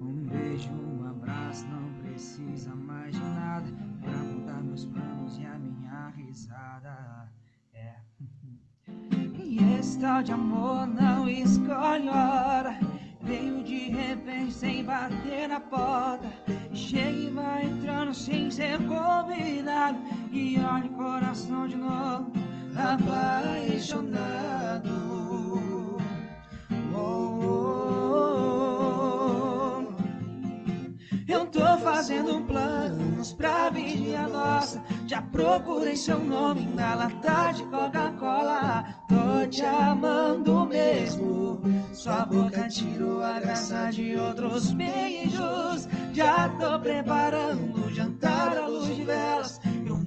Um beijo, um abraço, não precisa mais de nada pra mudar meus planos e a minha risada. É. E esse tal de amor não escolhe hora. Veio de repente sem bater na porta. Chega e vai entrando sem ser combinado. E olha o coração de novo, apaixonado. Oh, oh, oh. Eu tô fazendo planos pra vigia nossa. Já procurei seu nome na lata de Coca-Cola. Tô te amando mesmo. Sua boca tirou a graça de outros beijos. Já tô preparando o jantar à luz de velas.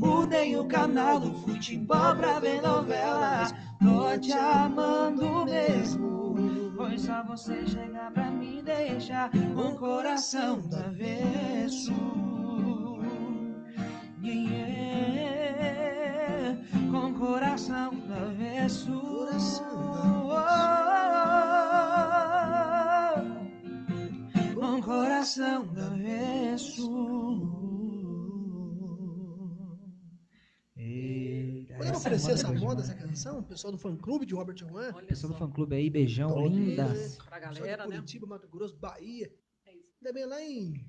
Mudei o canal do futebol pra ver novelas. Tô te amando mesmo. Foi só você chegar pra me deixar um coração do avesso. Yeah, com coração do avesso. Com coração do avesso. Eita, Podemos oferecer essa é moda, demais. essa canção? O pessoal do fã clube de Robert Juan. Olha Pessoal do só. fã clube aí, beijão, Top, lindas. Pra Pessoal de galera, né? Curitiba, Mato Grosso, Bahia. É isso. Também lá em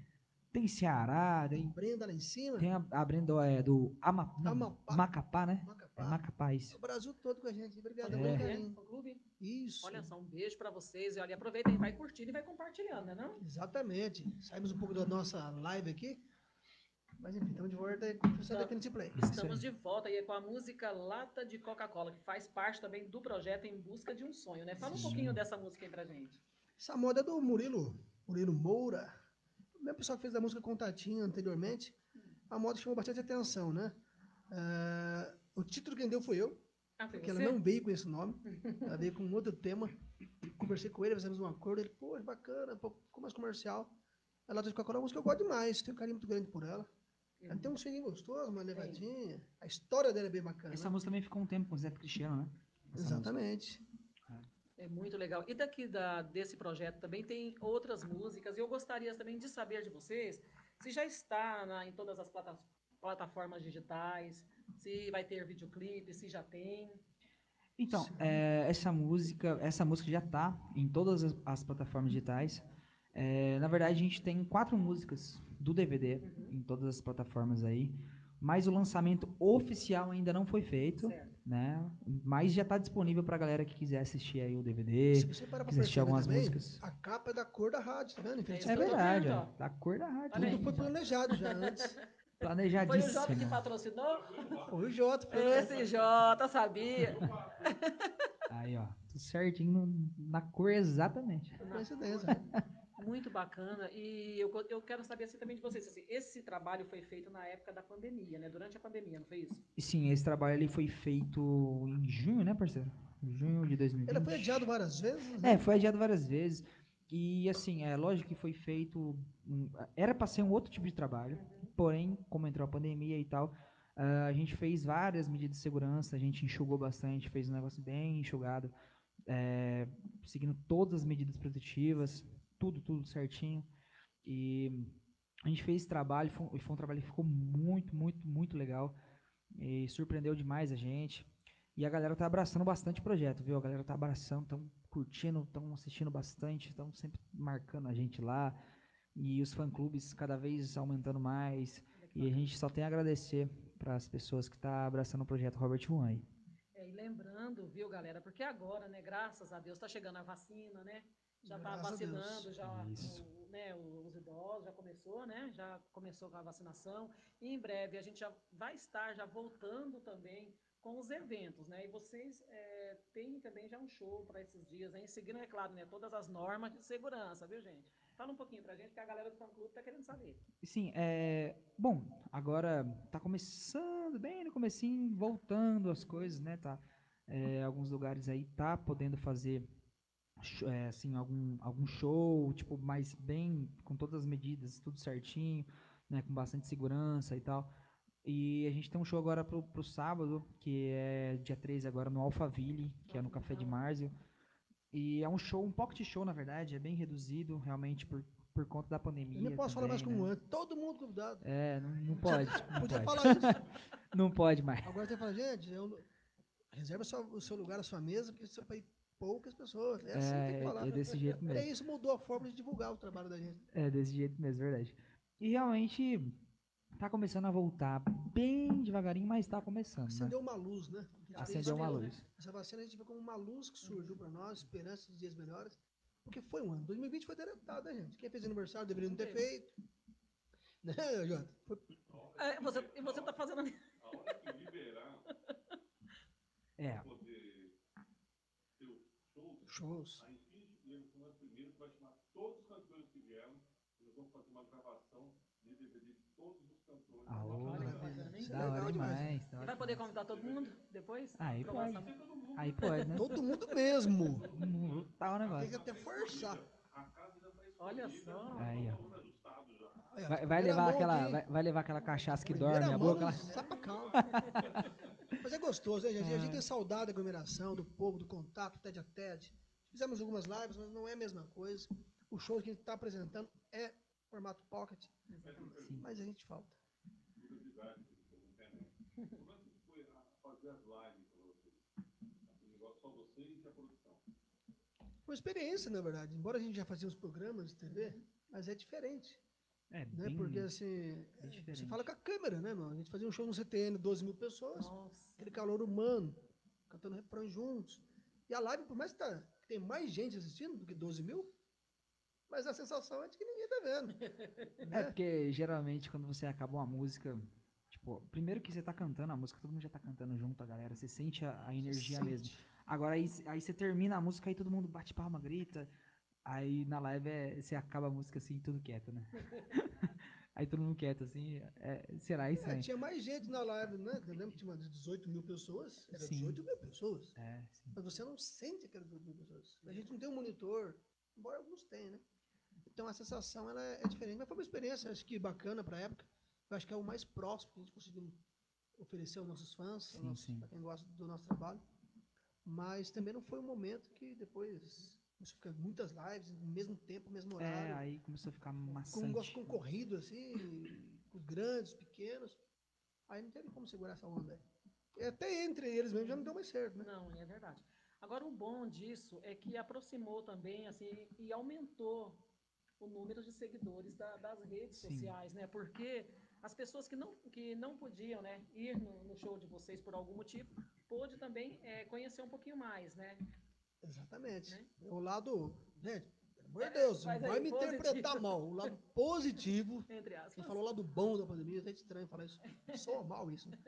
Tem Ceará, tem, Brenda, lá em cima. tem a, a Brenda é, do Ama, não, Amapá. Macapá, né? É Macapá. Macapá, isso. O Brasil todo com a gente. Obrigado, É. É, carinho. clube. Isso. Olha só, um beijo pra vocês. E olha, aproveitem, vai curtindo e vai compartilhando, né? Não? Exatamente. Saímos um pouco da nossa live aqui. Mas enfim, estamos de volta aí com o pessoal da Kennedy Play. Estamos de volta aí com a música Lata de Coca-Cola, que faz parte também do projeto Em Busca de um Sonho, né? Fala um Sim. pouquinho dessa música aí pra gente. Essa moda é do Murilo, Murilo Moura. O mesmo pessoal que fez a música Contatinho anteriormente. A moda chamou bastante atenção, né? Ah, o título quem deu foi eu, Ah, foi porque você? ela não veio com esse nome. Ela veio com outro tema. Conversei com ele, fizemos um acordo. Ele, pô, é bacana, pô, ficou mais comercial. Ela diz que é uma música que eu gosto demais, tenho um carinho muito grande por ela. Ela tem um cheirinho gostoso, uma levadinha. A história dela é bem bacana. Essa música também ficou um tempo com o Zé Cristiano, né? Essa. Exatamente. É muito legal. E daqui da, desse projeto também tem outras músicas. E eu gostaria também de saber de vocês se já está na- em todas as plata- plataformas digitais, se vai ter videoclipe, se já tem. Então, é, essa música, essa música já tá em todas as, as plataformas digitais. É, na verdade, a gente tem quatro músicas do DVD em todas as plataformas aí, mas o lançamento oficial ainda não foi feito, Certo. né? Mas já tá disponível pra galera que quiser assistir aí o DVD. Se você quiser assistir algumas também, músicas. a capa é da cor da rádio, tá vendo? É tô verdade, vendo, ó. Da cor da rádio. Aí. Tudo foi planejado já antes. Foi o Planejadíssimo. Jota que patrocinou? Foi o Jota. foi Esse Jota, sabia. Aí, ó. Tudo certinho na cor exatamente. Coincidência. Muito bacana. E eu, eu quero saber assim, também de vocês. assim, esse trabalho foi feito na época da pandemia, né? Durante a pandemia, não foi isso? Sim, esse trabalho ele foi feito em junho, né, parceiro? Junho de 2020. Ele foi adiado várias vezes. né? É, foi adiado várias vezes. E assim, é lógico que foi feito. era para ser um outro tipo de trabalho. Porém, como entrou a pandemia e tal, ah, a gente fez várias medidas de segurança, a gente enxugou bastante, fez um negócio bem enxugado, é, seguindo todas as medidas protetivas, tudo, tudo certinho. E a gente fez esse trabalho, foi, foi um trabalho que ficou muito, muito, muito legal. E surpreendeu demais a gente. E a galera tá abraçando bastante o projeto, viu? A galera tá abraçando, estão curtindo, estão assistindo bastante, estão sempre marcando a gente lá. E os fã-clubes cada vez aumentando mais. E a gente só tem a agradecer para as pessoas que tá abraçando o projeto Robert One. É, e lembrando, viu, galera, porque agora, né, graças a Deus, tá chegando a vacina, né? Já tá a Deus. vacinando, já o- né, os idosos, já começou, né? Já começou com a vacinação. E em breve a gente já vai estar já voltando também com os eventos, né? E vocês é, têm também já um show para esses dias, hein? Seguindo, é claro, né? Todas as normas de segurança, viu, gente? Fala um pouquinho pra gente, que a galera do fã clube tá querendo saber. Sim, é. Bom, agora tá começando, bem no comecinho, voltando as coisas, né? Tá. é, alguns lugares aí tá podendo fazer é, assim, algum, algum show, tipo, mais bem, com todas as medidas, tudo certinho, né? Com bastante segurança e tal. E a gente tem um show agora pro, pro sábado, que é dia 3 agora no Alphaville, que é no Café de Márzio. E é um show, um pocket show, na verdade, é bem reduzido, realmente, por, por conta da pandemia. Eu não posso falar mais também, como né? antes. Todo mundo convidado. É, não, não pode. Não Podia pode. falar isso. Não pode mais. Agora você fala, gente, eu, reserva só o seu lugar, a sua mesa, porque isso é para ir poucas pessoas. É assim que tem que É, falar. é desse jeito É mesmo. isso, mudou a forma de divulgar o trabalho da gente. É desse jeito mesmo, verdade. E realmente tá começando a voltar bem devagarinho, mas tá começando, né? Acendeu uma luz, né? Acendeu uma essa- luz. Essa vacina a gente vê como uma luz que surgiu para nós, esperança de dias melhores. Porque foi um ano. 2020 foi deletado, né, gente? Quem fez aniversário deveria não ter feito. Né, Jota? Foi É, você, e você tá fazendo. A hora que liberar, É, poder ter o show, shows. foi que vai chamar todos os cantores que vieram. Nós vamos fazer uma gravação de DVD de todos os cantores. Aô, Olha que bacana, hein? Isso é da hora demais. demais. da Vai poder convidar todo mundo depois? Aí pode. Aí pode, né? Todo mundo mesmo. Tá o Tem que negócio. até forçar. Olha só. Aí, ó. Vai, vai levar aquela, vai, vai levar aquela cachaça que Primeira dorme a boca. sapacal. Mas é gostoso, né, gente? A gente tem saudade da aglomeração, do povo, do contato, tete a tete. Fizemos algumas lives, mas não é a mesma coisa. O show que a gente está apresentando é formato pocket, Sim. mas a gente falta. Como é que foi a- fazer as lives para vocês? Assim, igual só vocês e a produção. Uma experiência, na verdade. Embora a gente já fazia os programas de TV, mas é diferente. É, Né? bem, Porque assim, você fala com a câmera, né, mano? A gente fazia um show no CTN, 12 mil pessoas, Nossa. aquele calor humano, cantando refrão juntos. E a live, por mais que, tá, que tem mais gente assistindo do que 12 mil, mas a sensação é de que ninguém tá vendo. É, né? porque geralmente quando você acaba uma música, tipo, primeiro que você tá cantando a música, todo mundo já tá cantando junto, a galera, você sente a, a energia sente. mesmo. Agora aí, aí você termina a música, aí todo mundo bate palma, grita. Aí na live é, você acaba a música assim, tudo quieto, né? aí todo mundo quieto, assim. É, será isso, É, tinha mais gente na live, né? Eu lembro que tinha umas 18 mil pessoas. Era Sim. 18 mil pessoas. É, sim. Mas você não sente aquelas 18 mil pessoas. A gente não tem um monitor, embora alguns tenham, né? Então a sensação ela é diferente. Mas foi uma experiência, acho que bacana pra época. Eu acho que é o mais próximo que a gente conseguiu oferecer aos nossos fãs, pra quem gosta do nosso trabalho. Mas também não foi um momento que depois começou a ficar muitas lives, no mesmo tempo, no mesmo É, horário. aí começou a ficar com um maçante. negócio concorrido, assim, os grandes, os pequenos. Aí não teve como segurar essa onda. E até entre eles mesmo já não deu mais certo, né? Não, é verdade. Agora, o bom disso é que aproximou também, assim, e aumentou o número de seguidores da- das redes Sim. sociais, né? Porque as pessoas que não, que não podiam, né, ir no, no show de vocês por algum motivo, pôde também eh, conhecer um pouquinho mais, né? Exatamente. Né? O lado, gente, pelo amor de Deus, não Mas aí, vai me positivo. interpretar mal. O lado positivo, Entre aspas. quem falou o lado bom da pandemia, é estranho falar isso. Só mal isso. né?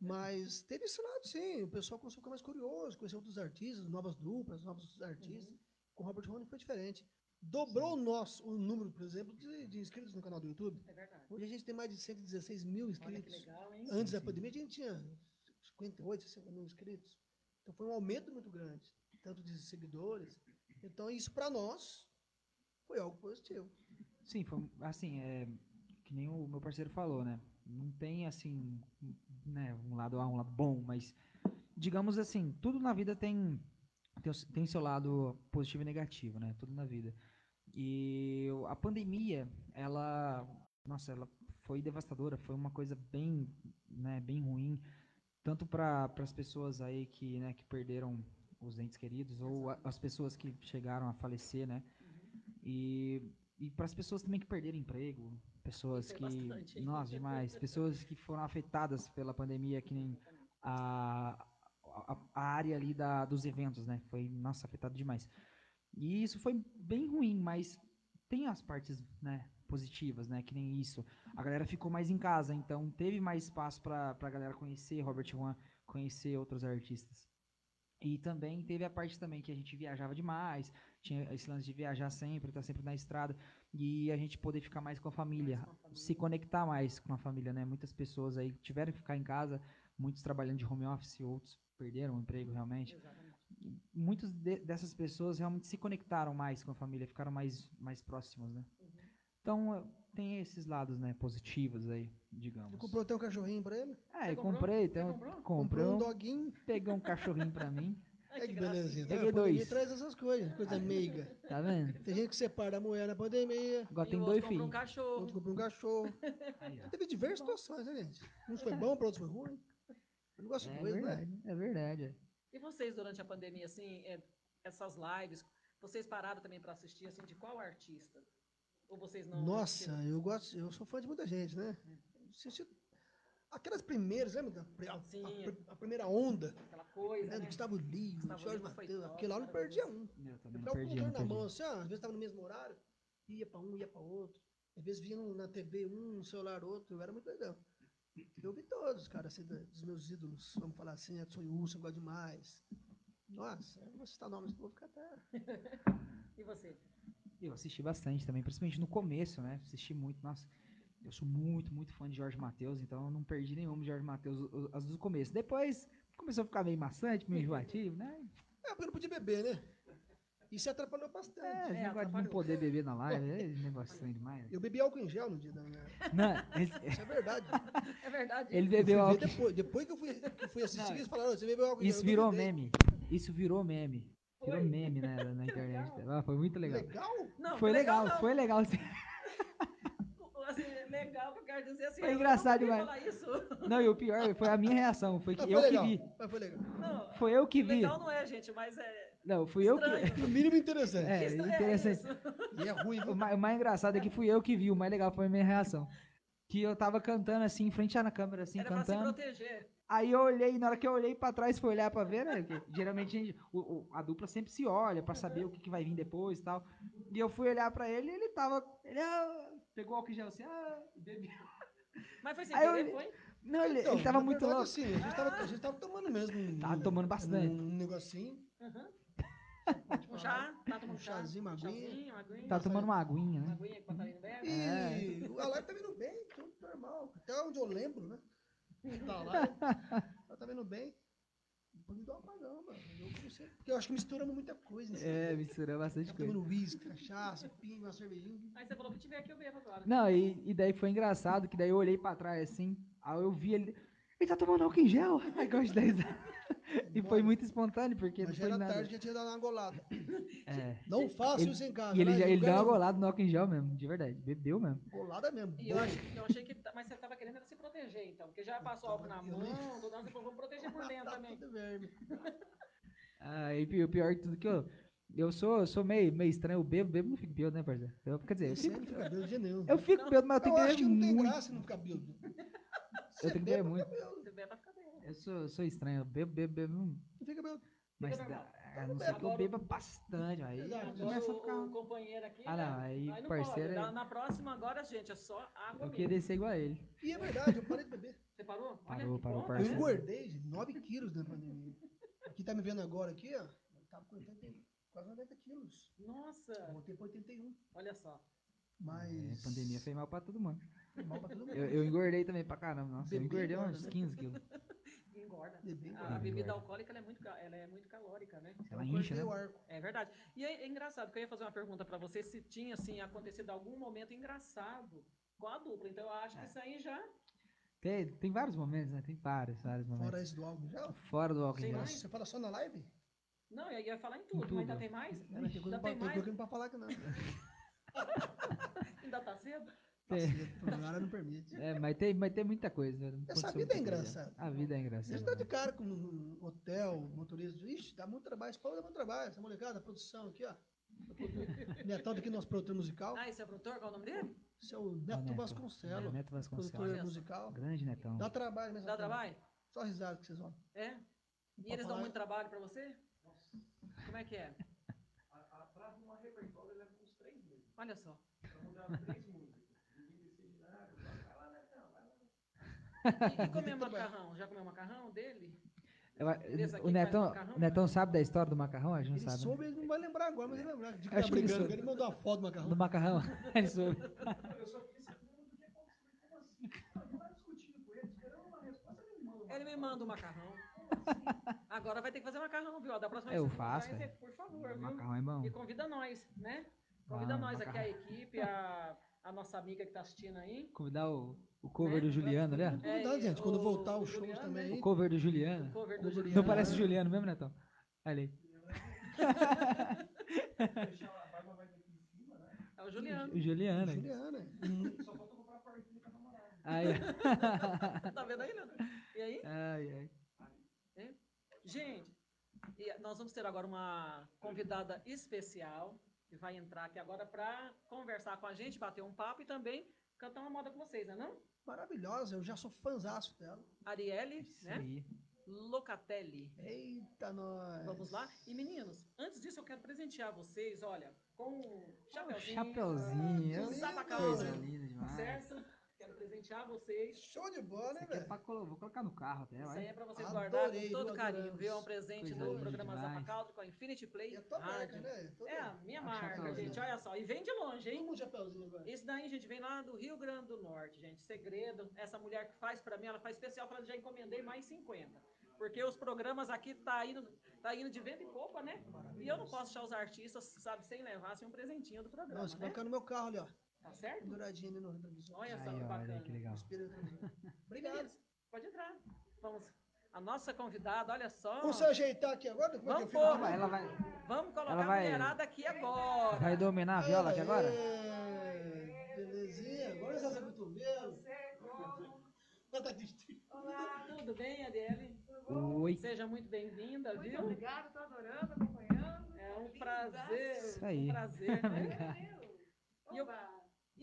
Mas teve esse lado, sim. O pessoal começou a ficar mais curioso, conhecer outros artistas, novas duplas, novos artistas. Uhum. Com o Robert Rony foi diferente. Dobrou o nosso, o número, por exemplo, de, de inscritos no canal do YouTube. É verdade. Hoje a gente tem mais de 116 mil Olha que inscritos. legal, hein? Antes da sim. pandemia a gente tinha 58, 60 mil inscritos. Então foi um aumento muito grande, tanto de seguidores. Então isso para nós foi algo positivo. Sim, foi assim, é que nem o meu parceiro falou, né? Não tem assim, né, um lado A, um lado bom, mas digamos assim, tudo na vida tem tem, tem seu lado positivo e negativo, né? Tudo na vida. E a pandemia, ela, nossa, ela foi devastadora, foi uma coisa bem, né, bem ruim, tanto para as pessoas aí que, né, que perderam os entes queridos ou a- as pessoas que chegaram a falecer, né? E, e para as pessoas também que perderam emprego, pessoas Foi que, bastante, nossa, demais, pessoas que foram afetadas pela pandemia, que nem a, a, a área ali da, dos eventos, né? Foi, nossa, afetado demais. E isso foi bem ruim, mas tem as partes, né, positivas, né? Que nem isso. A galera ficou mais em casa, então teve mais espaço para a galera conhecer Robert Juan, conhecer outros artistas. E também teve a parte também que a gente viajava demais, tinha esse lance de viajar sempre, estar sempre na estrada, e a gente poder ficar mais com a família, com a família. se conectar mais com a família, né? Muitas pessoas aí tiveram que ficar em casa, muitos trabalhando de home office, outros perderam o emprego realmente. Exatamente. Muitas de- dessas pessoas realmente se conectaram mais com a família, ficaram mais, mais próximos, né? Uhum. Então, tem esses lados, né, positivos aí, Você digamos. comprou até um cachorrinho pra ele? É, eu comprei, Você então, comprou? Comprou comprei um um, doguinho. peguei um cachorrinho pra mim, Ai, É que gracinha. belezinha. Peguei pandemia dois. traz essas coisas, coisa meiga. tá vendo? Tem gente que separa a mulher na pandemia, Agora tem dois outro comprou filhos. um cachorro. outro comprou um cachorro. Aí. Teve diversas situações, né, gente? Uns foi bom, para outros foi ruim. Eu não gosto de É coisa, né? verdade, é verdade. é. E vocês, durante a pandemia, assim, é, essas lives, vocês pararam também para assistir, assim, de qual artista? Ou vocês não? Nossa, assistiram? eu gosto, eu sou fã de muita gente, né? Assisti Aquelas primeiras, lembra? A, Sim. a- a primeira onda, Aquela coisa, né? né? Do Gustavo Lima, Gustavo Jorge Matheus. Aquele lá eu não perdia um. Eu também Eu não na perdi. mão, assim, ó, às vezes tava no mesmo horário, ia pra um, ia pra outro. Às vezes vinha na TV um, no celular outro, era muito legal. Eu vi todos, cara, assim, dos meus ídolos, vamos falar assim, Edson Wilson, eu gosto demais. Nossa, eu não vou citar nomes, vou ficar até... E você? Eu assisti bastante também, principalmente no começo, né? Assisti muito, nossa. Eu sou muito, muito fã de Jorge Matheus, então eu não perdi nenhum de Jorge Matheus as do começo. Depois começou a ficar meio maçante, meio enjoativo, né? É, porque eu não podia beber, né? Isso atrapalhou bastante. É, É, negócio de não poder beber na live, é negócio estranho demais. Eu bebi álcool em gel no dia da minha... Não, esse- Isso é verdade. É verdade. ele Eu bebeu álcool. depois, depois que eu fui, que eu fui assistir, Não, eles falaram, você bebeu álcool em Isso gel. Eu virou meme. Isso virou meme. Virou Foi? meme né, na internet. legal. Ah, foi muito legal. Legal? Não, Foi legal, não. foi legal. sim. Assim, legal que eu quero dizer assim. Foi engraçado demais. falar isso. Não, e o pior foi a minha reação. Foi que Mas eu foi que legal. vi. Mas foi legal. Não, Foi eu que vi. legal não é, gente, mas é Não, fui eu que. estranho. No mínimo interessante. É, interessante. isso. E é ruim, O viu? mais, o mais engraçado é que fui eu que vi, o mais legal foi a minha reação. Que eu tava cantando assim, em frente à câmera, assim, Era pra se cantando. proteger. Aí eu olhei, na hora que eu olhei pra trás, fui olhar pra ver, né? que geralmente a, gente- o- o- a dupla sempre se olha pra saber o que, que vai vir depois e tal. E eu fui olhar pra ele e ele tava. Ele ah, pegou o álcool gel assim, ah, bebeu. Mas foi sem querer, olhei- foi? Não, ele, Então, ele tava muito verdade, louco. Assim, a, gente tava, a gente tava tomando mesmo. um- Tava tomando bastante. Um negocinho. Uhum. pode Um chá, tá tomando Um chá. chazinho, uma aguinha. chazinho, uma aguinha. Tava tomando uma aguinha, Uma né? aguinha que o Catarina bebe. E É. a live tá vindo bem, tudo normal. Até onde eu lembro, né? Da live. Ela tá vindo bem. Me dá um apagão, mano. Eu comecei- Porque eu acho que misturamos muita coisa. Assim. É, misturou bastante coisa. tomando uísque, cachaça, pinga, uma cervejinha. Aí você falou que tiver aqui, eu bebo agora. Não, e, e daí foi engraçado, que daí eu olhei pra trás assim, aí eu vi ele. Ele tá tomando álcool em gel? Aí gosto de. E foi muito espontâneo, porque Mas não já foi era nada. tarde, já tinha dado uma golada. É. Não faça Ele- isso em casa. E ele, né? já, ele deu uma golada no álcool em gel mesmo, de verdade. Bebeu mesmo. Golada mesmo. E eu achei, eu achei que. tá- Mas você tava querendo era se proteger, então. Porque já passou álcool na Eu mão, do nada você falou, vamos proteger por dentro Tá também. tudo verme. Ah, e o pior de tudo que eu. Eu sou, eu sou meio, meio estranho, eu bebo, bebo não fico bêbado, né, parceiro? Eu, quer dizer, eu fico, fica bêbado de eu fico bêbado, mas eu tenho Eu que acho beber que não tem muito. graça não ficar bêbado. Eu tenho que beber muito. Você bebe pra ficar bem. Eu sou, sou estranho, eu bebo, bebo, bebo. fica bêbado. Mas dá- a não ser que eu beba bastante, aí Exato. Começa a o, ficar. o companheiro aqui. Ah, né? não, aí, não parceiro, pode. é- Na, próxima, agora, gente, é só água Eu mesmo. queria ser igual a ele. E é verdade, eu parei de beber. Você parou? Olha Parou, que parou, bom, Eu né? parceiro. engordei de 9 quilos na pandemia. Aqui tá me vendo agora aqui, ó. Eu tava com 80, e- quase 90 quilos. Nossa, Voltei pra 81. olha só. Mas. É, a pandemia fez mal pra todo mundo. Foi mal pra todo mundo. Eu, eu engordei também pra caramba, nossa. Eu Bebê engordei engorda, uns né? 15 quilos. Engorda. Engorda. a bebida alcoólica ela é, muito, ela é muito calórica, né? Ela Eu incha, cortei né? o arco. É verdade. E é, é engraçado, que eu ia fazer uma pergunta pra você se tinha, assim, acontecido algum momento engraçado com a dupla. Então eu acho que É. isso aí já. Tem, tem vários momentos, né? Tem vários, vários momentos. Fora esse do álcool já. Fora do álcool em gel. mas- Você fala só na live? Não, eu ia falar em tudo, tudo. mas ainda tem mais? Ela tem coisa Ainda pra, tem tem mais? que não pra falar que não. Ainda tá cedo? Tá É. cedo, a hora não permite. É, mas tem, mas tem muita coisa. né? Essa aconteceu vida é engraçada. A vida é Você engraçada. tá de cara com um hotel, motorista. Ixi, dá muito trabalho. Esse povo dá muito trabalho. Essa molecada, a produção aqui, ó. Netão daqui, nosso produtor musical. Ah, esse é o produtor? Qual é o nome dele? Esse é o Neto Neto. Vasconcelos. Neto Vasconcelos. Produtor musical. Grande Netão. Dá trabalho mesmo. Dá trabalho? Só risada que vocês vão. É? E eles dão muito trabalho pra você? Como é que é? Atrás de uma repertório leva uns três meses. Olha só. Mudar três músicas. Ninguém decide nada, vai lá, vai lá, vai lá. E, e comer macarrão? Já comeu macarrão dele? Eu- o Netão, macarrão, o Netão sabe da história do macarrão? A gente não Ele sabe. né? soube, ele não vai lembrar agora, mas ele vai lembrar. De que Acho que ele soube. ele mandou a foto do macarrão. Do macarrão? Ele soube. Eu só fiquei sabendo do que aconteceu. Como assim? Eu tava discutindo com ele, esperando uma resposta, ele me manda uma Ele me manda o macarrão. Agora vai ter que fazer macarrão, viu? Da próxima Eu vez você faço, traz, é. Por favor, O viu? macarrão é bom. E convida nós, né? Convida Ah, nós aqui, a macarrão. equipe, a, a nossa amiga que tá assistindo aí. Convidar o, o cover Né? do Juliano, né? É, gente, quando o- voltar o os shows Juliano, também. O cover do Juliano. O cover do Não Juliano. Não parece o Juliano mesmo, Netão? Olha aí. É o Juliano. O Juliano. aí. Juliana. Aí, ó. tá vendo aí, Leandro? E aí? ai, ai. Gente, e nós vamos ter agora uma convidada especial que vai entrar aqui agora para conversar com a gente, bater um papo e também cantar uma moda com vocês, né não? Maravilhosa, eu já sou fãzaço dela. Arielle, né? Locatelli. Eita, nós. Vamos lá? E meninos, antes disso eu quero presentear vocês, olha, com um chapeuzinho, Chapeuzinho. um sapacal, Coisa linda demais. certo? Quero presentear vocês. Show de bola, né, Isso aqui é velho? pra vou colocar no carro até, Isso aí é para vocês Adorei, guardar com todo carinho, Adoramos. viu? É um presente Coisa do programa demais. Zapacaldo com a Infinity Play E a tua marca, né? Todo, É a minha Ah, marca, chapeuzinho. gente, olha só. E vem de longe, hein? todo mundo chapeuzinho agora. Esse daí, gente, vem lá do Rio Grande do Norte, gente. Segredo. Essa mulher que faz pra mim, ela faz especial para já encomendei mais 50. Porque os programas aqui tá indo, tá indo de vento e popa, né? E eu não posso deixar os artistas, sabe, sem levar assim, um presentinho do programa, Nossa, né? colocar no meu carro ali, ó. Tá certo? Penduradinho ali no retrovisor. Olha só Aí, que olha bacana. aí, que legal. Obrigado. Pode entrar. Vamos. A nossa convidada, olha só. Vamos se ajeitar aqui agora? Como é que eu Vamos fico? pôr. Ela vai, ela vai, Vamos colocar Ela a vai- mulherada aqui agora. vai dominar a viola aqui agora? É, Belezinha. Agora já sabe o cotovelo. Tá distinto. Tudo bem, Adele? Oi. Seja muito bem-vinda, Muito viu? obrigada, tô adorando, acompanhando. É um Linda. prazer. Isso aí. Um prazer, né? Meu E eu-.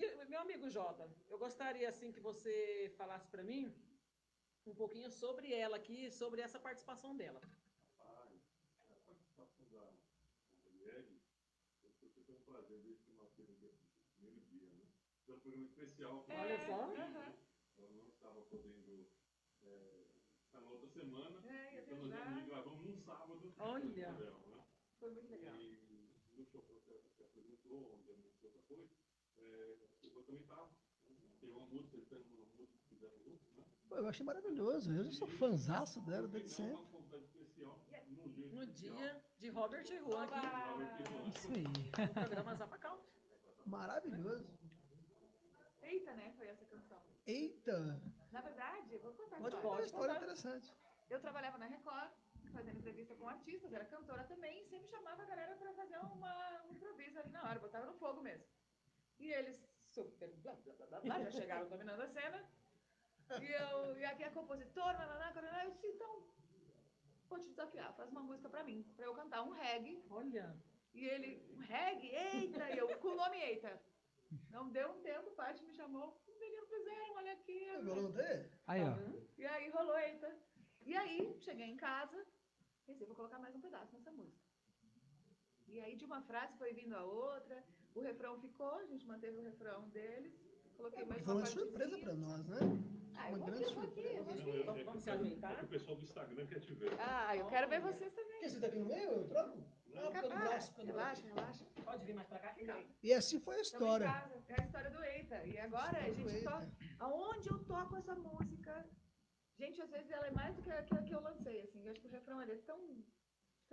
E meu amigo Jota, eu gostaria assim que você falasse para mim um pouquinho sobre ela aqui, sobre essa participação dela. Rapaz, a participação da Marielle, eu foi um prazer desde que nós temos o primeiro dia, né? Foi um especial. que Olha só. Eu não estava podendo é, estar na outra semana, É, é então nós verdade. gravamos num sábado. Olha. programa, né? Foi muito legal. E no show que apresentou, onde a música outra coisa, é, eu também estava. Tem uma música, tem uma música que fizeram juntos, né? Pô, eu achei maravilhoso. Eu já sou fãzaço dela desde sempre. No dia de Robert Juan aqui Isso aí. no programa Zapacal. Maravilhoso. Eita, né? Foi essa canção. Eita. Na verdade, vou contar a Pode história. uma história interessante. Eu trabalhava na Record, fazendo entrevista com artistas, era cantora também, e sempre chamava a galera pra fazer uma, um improviso ali na hora, botava no fogo mesmo. E eles, super blá blá blá blá, blá já chegaram dominando a cena. E, eu, e aqui a compositora, lá, lá, lá, lá, eu disse, então, vou te desafiar, faz uma música pra mim, pra eu cantar um reggae. Olha, E ele, um reggae, eita, e eu, com o nome eita. Não deu um tempo, o Paty me chamou, o menino fizeram, olha aqui. Violão dele? Aí, ó. E aí rolou, eita. E aí, cheguei em casa, pensei, vou colocar mais um pedaço nessa música. E aí, de uma frase foi vindo a outra, o refrão ficou, a gente manteve o refrão deles, coloquei mais Foi uma uma surpresa pra nós, né? Ah, uma grande aqui, eu eu Não, é- Vamos- é se é que O pessoal do Instagram quer te ver. Ah, eu quero ver vocês também. Quer sentar aqui no meio? Eu troco? Não, Ah, braço. relaxa, relaxa. pode vir mais pra cá, Ricardo. E assim foi a história. casa. É a história do Eita. E agora a gente Eita. toca. Aonde eu toco essa música? Gente, às vezes ela é mais do que a que, a eu lancei, assim. Eu acho que o refrão é tão.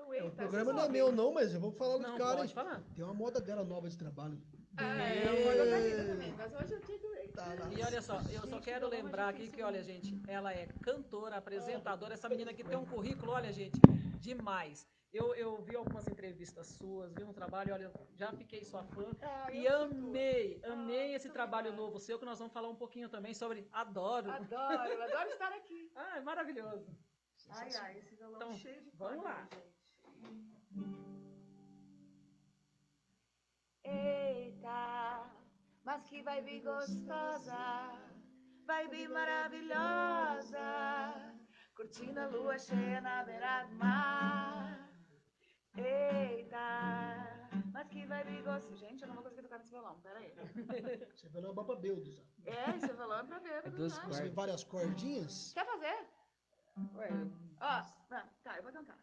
Tão É, o programa não é meu, não, mas eu vou falar dos caras. pode falar. Tem uma moda dela nova de trabalho. Ah, é, eu vou da vida também, mas hoje eu Eita. Tá, tá. E olha só, eu só Gente, quero lembrar aqui que, olha, né? gente, ela é cantora, apresentadora. Essa menina aqui tem um currículo, olha, gente, demais. Eu, eu vi algumas entrevistas suas, vi um trabalho, olha, já fiquei sua fã. Ah, E amei, amei Ah, esse trabalho novo seu, que nós vamos falar um pouquinho também sobre Adoro. Adoro, adoro estar aqui. Ah, é maravilhoso. Ai, ai, esse violão Então, cheio de vamos lá. gente. Eita, mas que vibe gostosa, vibe maravilhosa, curtindo a lua cheia na beira do mar. Eita, mas que vibe gostosa. Gente, eu não vou conseguir tocar nesse violão, pera aí. Você vai lá baba sabe? É, esse violão é pra ver. É duas né? Você vê várias cordinhas. Quer fazer? Ué, Ó, não, tá, eu vou cantar.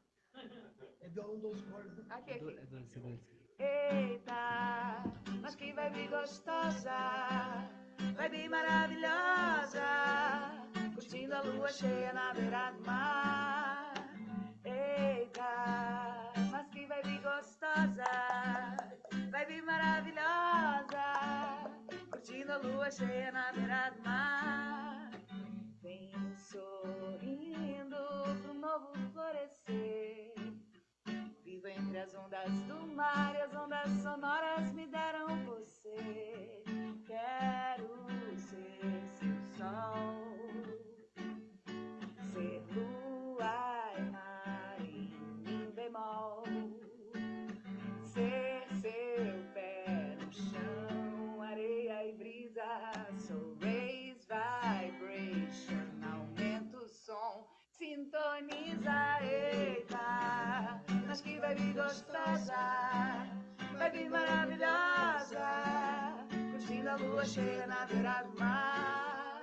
É violão 12 cordas. Aqui, É do- aqui. é é. Eita, mas que vibe gostosa, vibe maravilhosa, curtindo a lua cheia na beira do mar. Eita, mas que vibe gostosa, vibe maravilhosa, curtindo a lua cheia na beira do mar. Venho beira do mar.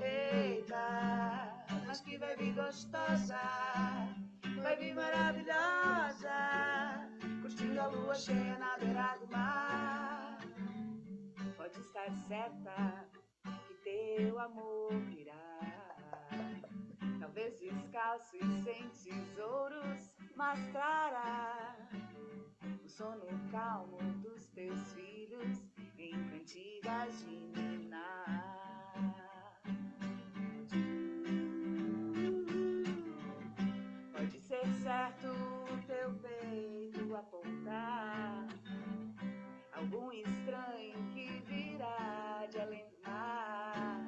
Eita, mas que vibe gostosa, vibe maravilhosa, curtindo a lua cheia na beira do mar. Pode estar certa que teu amor virá. Talvez descalço e sem tesouros, mas trará o sono calmo dos teus filhos em cantigas de certo o teu peito apontar algum estranho que virá de além do mar.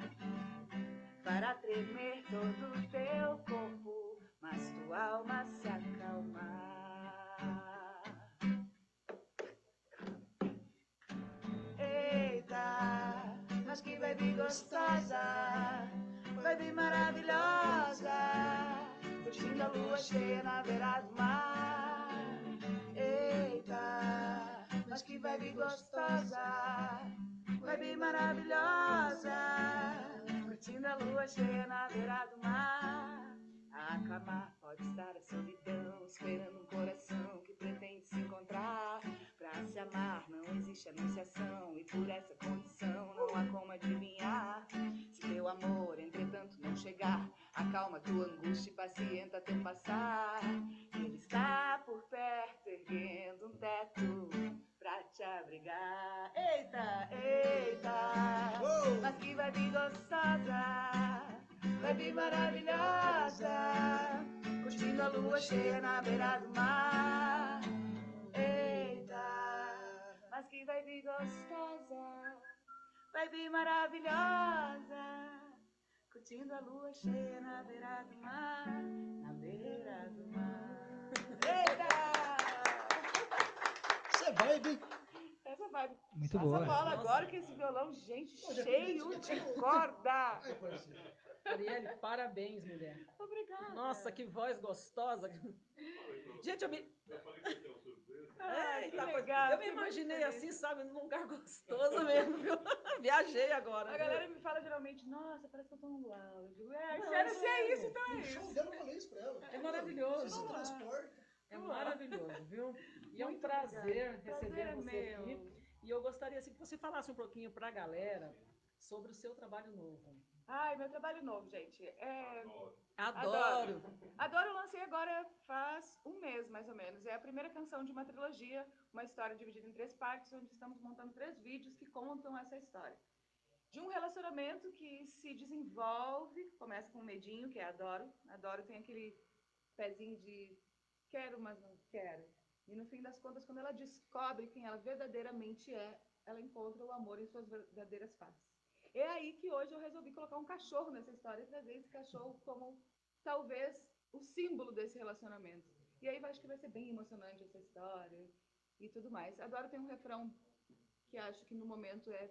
Fará tremer todo o teu corpo, mas tua alma se acalmar. Eita, mas que baby gostosa, baby maravilhosa, curtindo a lua cheia na beira do mar. Eita, mas que baby gostosa, baby maravilhosa, curtindo a lua cheia na beira do mar. A acalmar pode estar a solidão, esperando um coração que pretende se encontrar. Pra se amar não existe anunciação, cheia na beira do mar. Eita, mas que vibe gostosa, vibe maravilhosa, curtindo a lua cheia na beira do mar, na beira do mar. Eita! Vai, bem. Essa vibe. Muito Passa boa. a bola agora que esse violão, gente, Pô, cheio de ter- corda. Ai. Arielle, parabéns, mulher. Obrigada. Nossa, que voz gostosa. Gente, eu me. Eu falei que você é uma surpresa. Eita, coisa. legal. Eu me imaginei assim, sabe, num lugar gostoso mesmo, viu? Viajei agora. A viu? galera me fala geralmente, nossa, parece que eu tô num. Eu digo, é, Não, sério, se é é- isso, então é isso. show eu falei isso pra ela. É maravilhoso. Você se transporta. É maravilhoso, viu? E é um prazer obrigada. receber Prazer é você meu. aqui. E eu gostaria assim, que você falasse um pouquinho para a galera sobre o seu trabalho novo. Ai, meu trabalho novo, gente. É, Adoro. Adoro. Adoro, lancei agora faz um mês, mais ou menos. É a primeira canção de uma trilogia, uma história dividida em três partes, onde estamos montando três vídeos que contam essa história. De um relacionamento que se desenvolve, começa com um medinho, que é adoro. Adoro tem aquele pezinho de quero, mas não quero. E no fim das contas, quando ela descobre quem ela verdadeiramente é, ela encontra o amor em suas verdadeiras faces. É aí que hoje eu resolvi colocar um cachorro nessa história e trazer esse cachorro como talvez o símbolo desse relacionamento. E aí acho que vai ser bem emocionante essa história e tudo mais. Adoro tem um refrão que acho que no momento é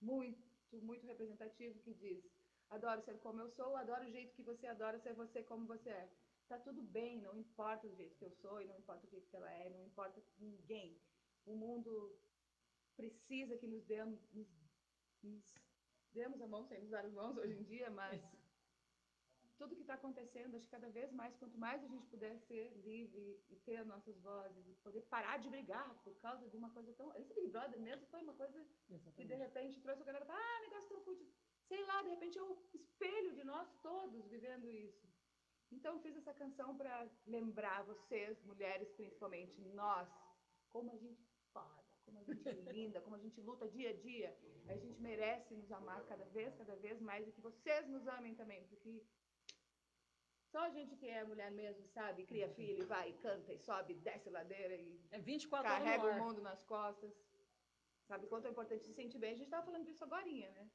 muito, muito representativo que diz: Adoro ser como eu sou, adoro o jeito que você adora ser você como você é. Tá tudo bem, não importa o jeito que eu sou e não importa o jeito que ela é, não importa ninguém. O mundo precisa que nos demos, nos, nos demos a mão, sem nos dar as mãos hoje em dia, mas tudo que está acontecendo, acho que cada vez mais, quanto mais a gente puder ser livre e ter as nossas vozes e poder parar de brigar por causa de uma coisa tão. Esse Big Brother mesmo foi uma coisa que de repente trouxe a galera para, ah, negócio tão fútil. Sei lá, de repente é o espelho de nós todos vivendo isso. Então fiz essa canção para lembrar vocês, mulheres principalmente, nós, como a gente é foda, como a gente linda, como a gente luta dia a dia. A gente merece nos amar cada vez, cada vez mais e que vocês nos amem também, porque só a gente que é mulher mesmo, sabe? Cria filho, e vai, e canta, e sobe, desce ladeira e É 24 horas carrega o mundo nas costas. Sabe quanto é importante se sentir bem? A gente estava falando disso agora, né?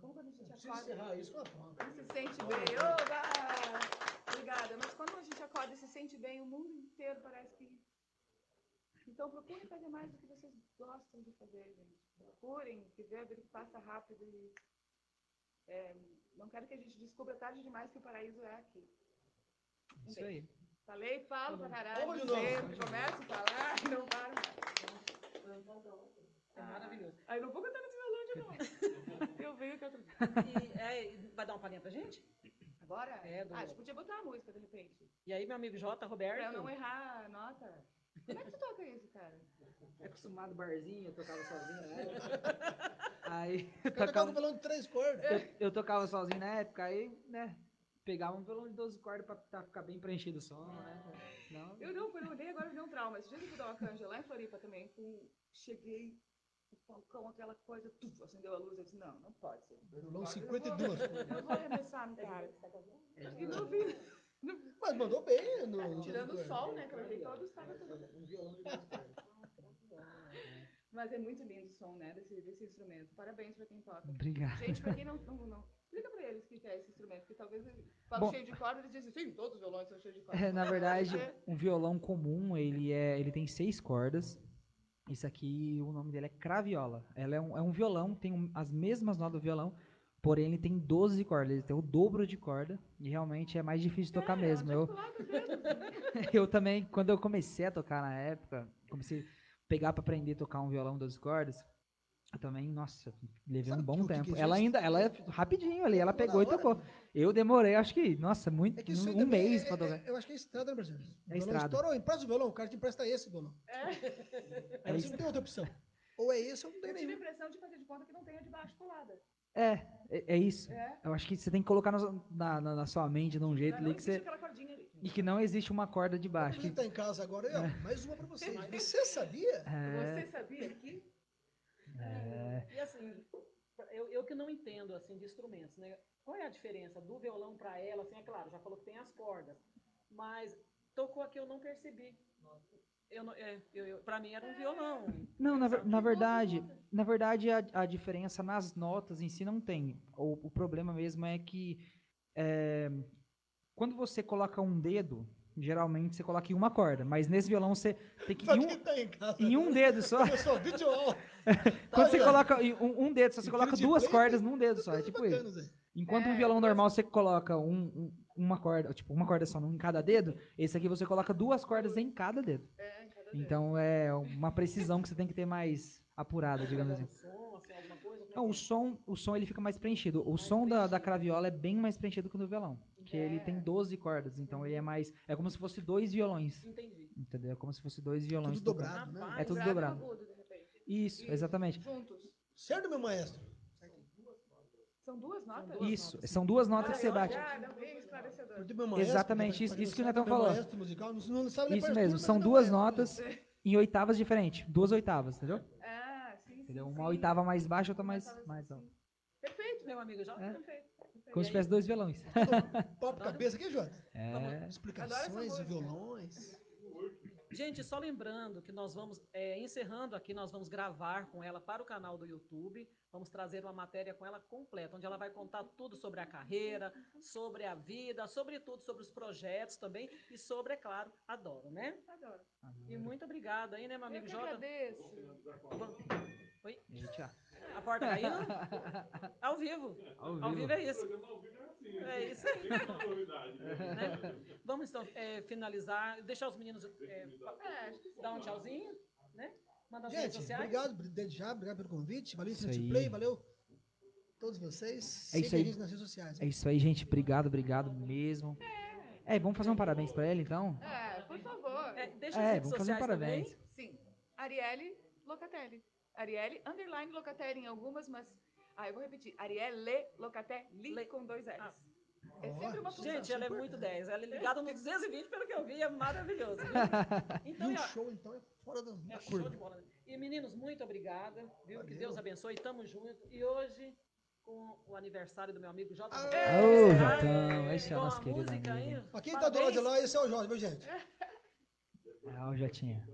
Como quando a gente acorda encerrar isso com a e se sente bem. Oba! Obrigada. Mas quando a gente acorda e se sente bem, o mundo inteiro parece que. Então procurem fazer mais do que vocês gostam de fazer, gente. Procurem a vida que passa rápido e. é, não quero que a gente descubra tarde demais que o paraíso é aqui. Um Isso beijo. aí. Falei, falo pra caralho. Vamos de novo. Sempre começo a falar e não paro mais. É maravilhoso. Aí não vou cantar nesse violão de novo. Eu venho que eu E, é, vai dar uma palhinha pra gente? Agora? É, do- Ah, a gente podia botar uma música de repente. E aí, meu amigo J. Roberto? Pra eu não errar a nota. Como é que tu toca isso, cara? É acostumado barzinho, eu tocava sozinho na época. Aí eu tocava, com violão de três cordas. eu, eu tocava sozinho na época, aí, né, pegava um violão de 12 cordas pra tá- ficar bem preenchido o som, né? Não, Eu não, quando eu olhei agora me deu um trauma. Esse dia que eu fui dar uma canja lá em Floripa também, com... cheguei, o falcão, aquela coisa, tuf, acendeu a luz. Eu disse, não, não pode ser. Violão 52 cordas. Eu vou arremessar no cara. é E duas. Vi. Mas mandou bem no. no Tirando o sol, né? Que eu olhei todos, estava tudo. Mas é muito lindo o som, né? Desse, desse instrumento. Parabéns pra quem toca. Obrigado. Gente, pra quem não, não, não explica pra eles o que é esse instrumento, porque talvez ele fala Bom- cheio de corda, eles dizem, sim, todos os violões são cheios de corda. É, na verdade, É. um violão comum, ele é, ele tem seis cordas. Esse aqui, o nome dele é craviola. Ela é um, é um violão, tem um- as mesmas notas do violão, porém ele tem 12 cordas, ele tem o dobro de corda e realmente é mais difícil de tocar É, mesmo. Eu, eu também, quando eu comecei a tocar na época, comecei a pegar pra aprender a tocar um violão 12 cordas, eu também, nossa, levei Sabe um bom que tempo. que Ela ainda, ela é rapidinho ali, ela pegou e tocou. Eu demorei, acho que, nossa, muito, É um também mês é- pra é- tocar. Eu acho que é estrada no Brasil. O violão estrada. estourou, empresta o violão, o cara te empresta esse violão. É. Aí você não tem outra opção. Ou é esse ou não tem Eu tive a nenhum. impressão de fazer de conta que não tem a de baixo colada. É, é, é isso. É. Eu acho que você tem que colocar na, na, na- na sua mente de um jeito Não ali que existe você. ali. E que não existe uma corda de baixo. Você Que, tá em casa agora, aí, ó, mais uma pra vocês. Você sabia? é, Você sabia que é, E assim, eu, eu que não entendo assim de instrumentos, né? Qual é a diferença do violão para ela? Assim, é claro, já falou que tem as cordas, mas tocou aqui eu não percebi. Eu, é, eu, eu, para mim era um violão. Não, na, na verdade, na verdade a, a diferença nas notas em si não tem. O, o problema mesmo é que é, quando você coloca um dedo, geralmente você coloca em uma corda, mas nesse violão você tem que ir um, tá em casa. em um dedo só. Começou vídeo. Quando você coloca em um, um dedo, só você coloca duas cordas num dedo só. É tipo isso. Enquanto É, um violão começa- normal você coloca um- um- uma corda, tipo, uma corda só em cada dedo, esse aqui você coloca duas cordas em cada dedo. é, em cada dedo. Então é uma precisão que você tem que ter mais apurada, digamos assim. Som, assim, alguma coisa. Não, o som, o som ele fica mais preenchido. O som da, da craviola é bem mais preenchido que o do violão. Que ele tem 12 cordas, então ele é mais. É como se fosse dois violões. Entendi. Entendeu? É como se fosse dois violões. Tudo dobrado, né? É tudo dobrado. Isso, exatamente. Juntos. Certo, meu maestro? São duas notas? Isso, são duas notas que você bate. Obrigada, bem esclarecedor. Maestro, Exatamente, isso- isso que o Netão falou. musical não, não sabe Isso mesmo, são é meu duas notas em oitavas diferentes. Duas oitavas, entendeu? Ah, sim, sim. Entendeu? Uma sim. oitava mais baixa, outra mais, mais alta. Perfeito, Meu amigo já. É. perfeito. Como se tivesse dois violões. Papo cabeça aqui, Jota. É. Explicações música. e violões. Gente, só lembrando que nós vamos, é, encerrando aqui, nós vamos gravar com ela para o canal do YouTube. Vamos trazer uma matéria com ela completa, onde ela vai contar tudo sobre a carreira, sobre a vida, sobre tudo, sobre os projetos também e sobre, é claro, a Dora, né? Adoro. E muito obrigada aí, né, meu Eu amigo que Jota? agradeço. Oi? Eita. A porta caindo? Ao vivo. Ao Ao vivo. vivo é isso. ao vivo é assim. É isso. Tem novidade. né? Vamos então é, finalizar, deixar os meninos é, É, dar um tchauzinho, né? Mandar as redes Gente, sociais. obrigado desde já, obrigado pelo convite. Valeu, aí. Play, valeu todos vocês. É isso aí. nas redes sociais. É isso aí, gente. Obrigado, obrigado mesmo. É, vamos fazer um parabéns pra ele, então? É, por favor. É, deixa as É, redes vamos fazer um parabéns. também. Sim. Arielle Locatelli. Arielle, underline Locatelli em algumas, mas... Ah, eu vou repetir. Arielle Locatelli Le- com dois L's. Ah, É sempre uma função. Gente, ela é muito 10. Ela é ligada no 220, pelo que eu vi, é maravilhoso. viu? E Então, o ó, show, então, é fora da, é show de bola. E meninos, muito obrigada, viu? Que. Deus abençoe. Tamo junto. E hoje, com o aniversário do meu amigo J. Aê! Ô? Jotão, esse é o nosso querido música aí, amigo. Mas quem tá do lado de lá, esse é o Jorge, viu, gente? Ah, o Jotinha.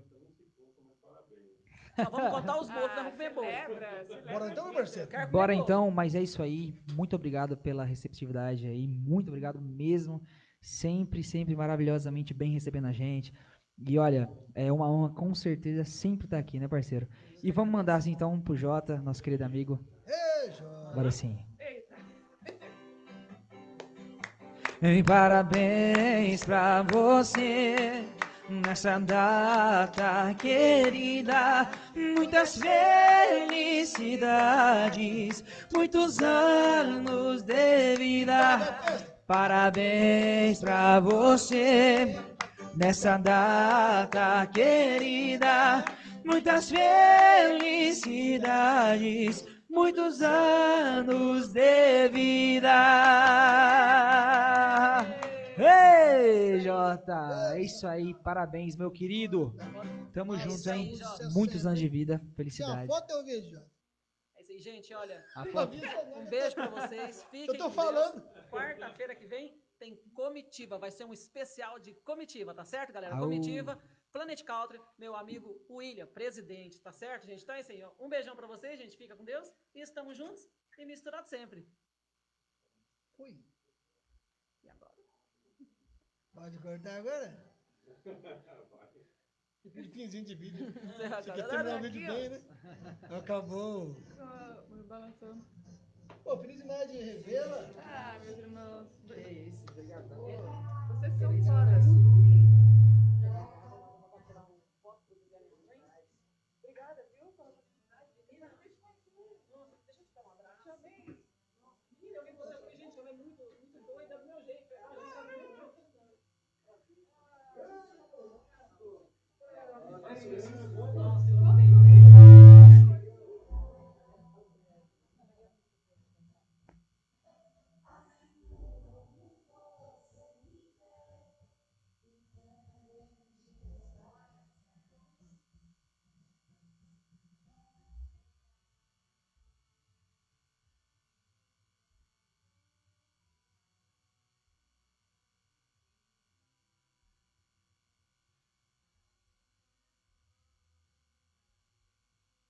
Ó, vamos contar os bolos, Ah, vamos celebra, celebra Bora então, meu parceiro? Bora então, mas é isso aí. Muito obrigado pela receptividade aí. Muito obrigado mesmo. Sempre, sempre maravilhosamente bem recebendo a gente. E olha, é uma honra com certeza sempre estar aqui, né, parceiro? E vamos mandar assim então pro Jota, nosso querido amigo. Ei, Jorge. Agora sim. Eita. E parabéns pra você nessa data querida. Muitas felicidades, muitos anos de vida. Parabéns pra você nessa data querida. Muitas felicidades, muitos anos de vida. Ei, Jota! É isso aí, parabéns, meu querido. Tamo juntos, hein? sucesso Muitos anos de vida, felicidade. foto eu vejo, Jorge. É isso aí, gente, olha. Um beijo pra vocês. Fiquem Eu tô falando. Quarta-feira que vem tem comitiva. Vai ser um especial de comitiva, tá certo, galera? Au. Comitiva. Planet Country, meu amigo William, presidente, tá certo, gente? Então é isso aí, ó. Um beijão pra vocês, gente. Fica com Deus. E estamos juntos e misturados sempre. Fui. Pode cortar agora? Aquele finzinho de vídeo. Você quer terminar o aqui, vídeo bem, né? Acabou. Só me balançando. Pô, feliz imagem revela. Ah, meus irmãos. isso, obrigado. Vocês são fodas.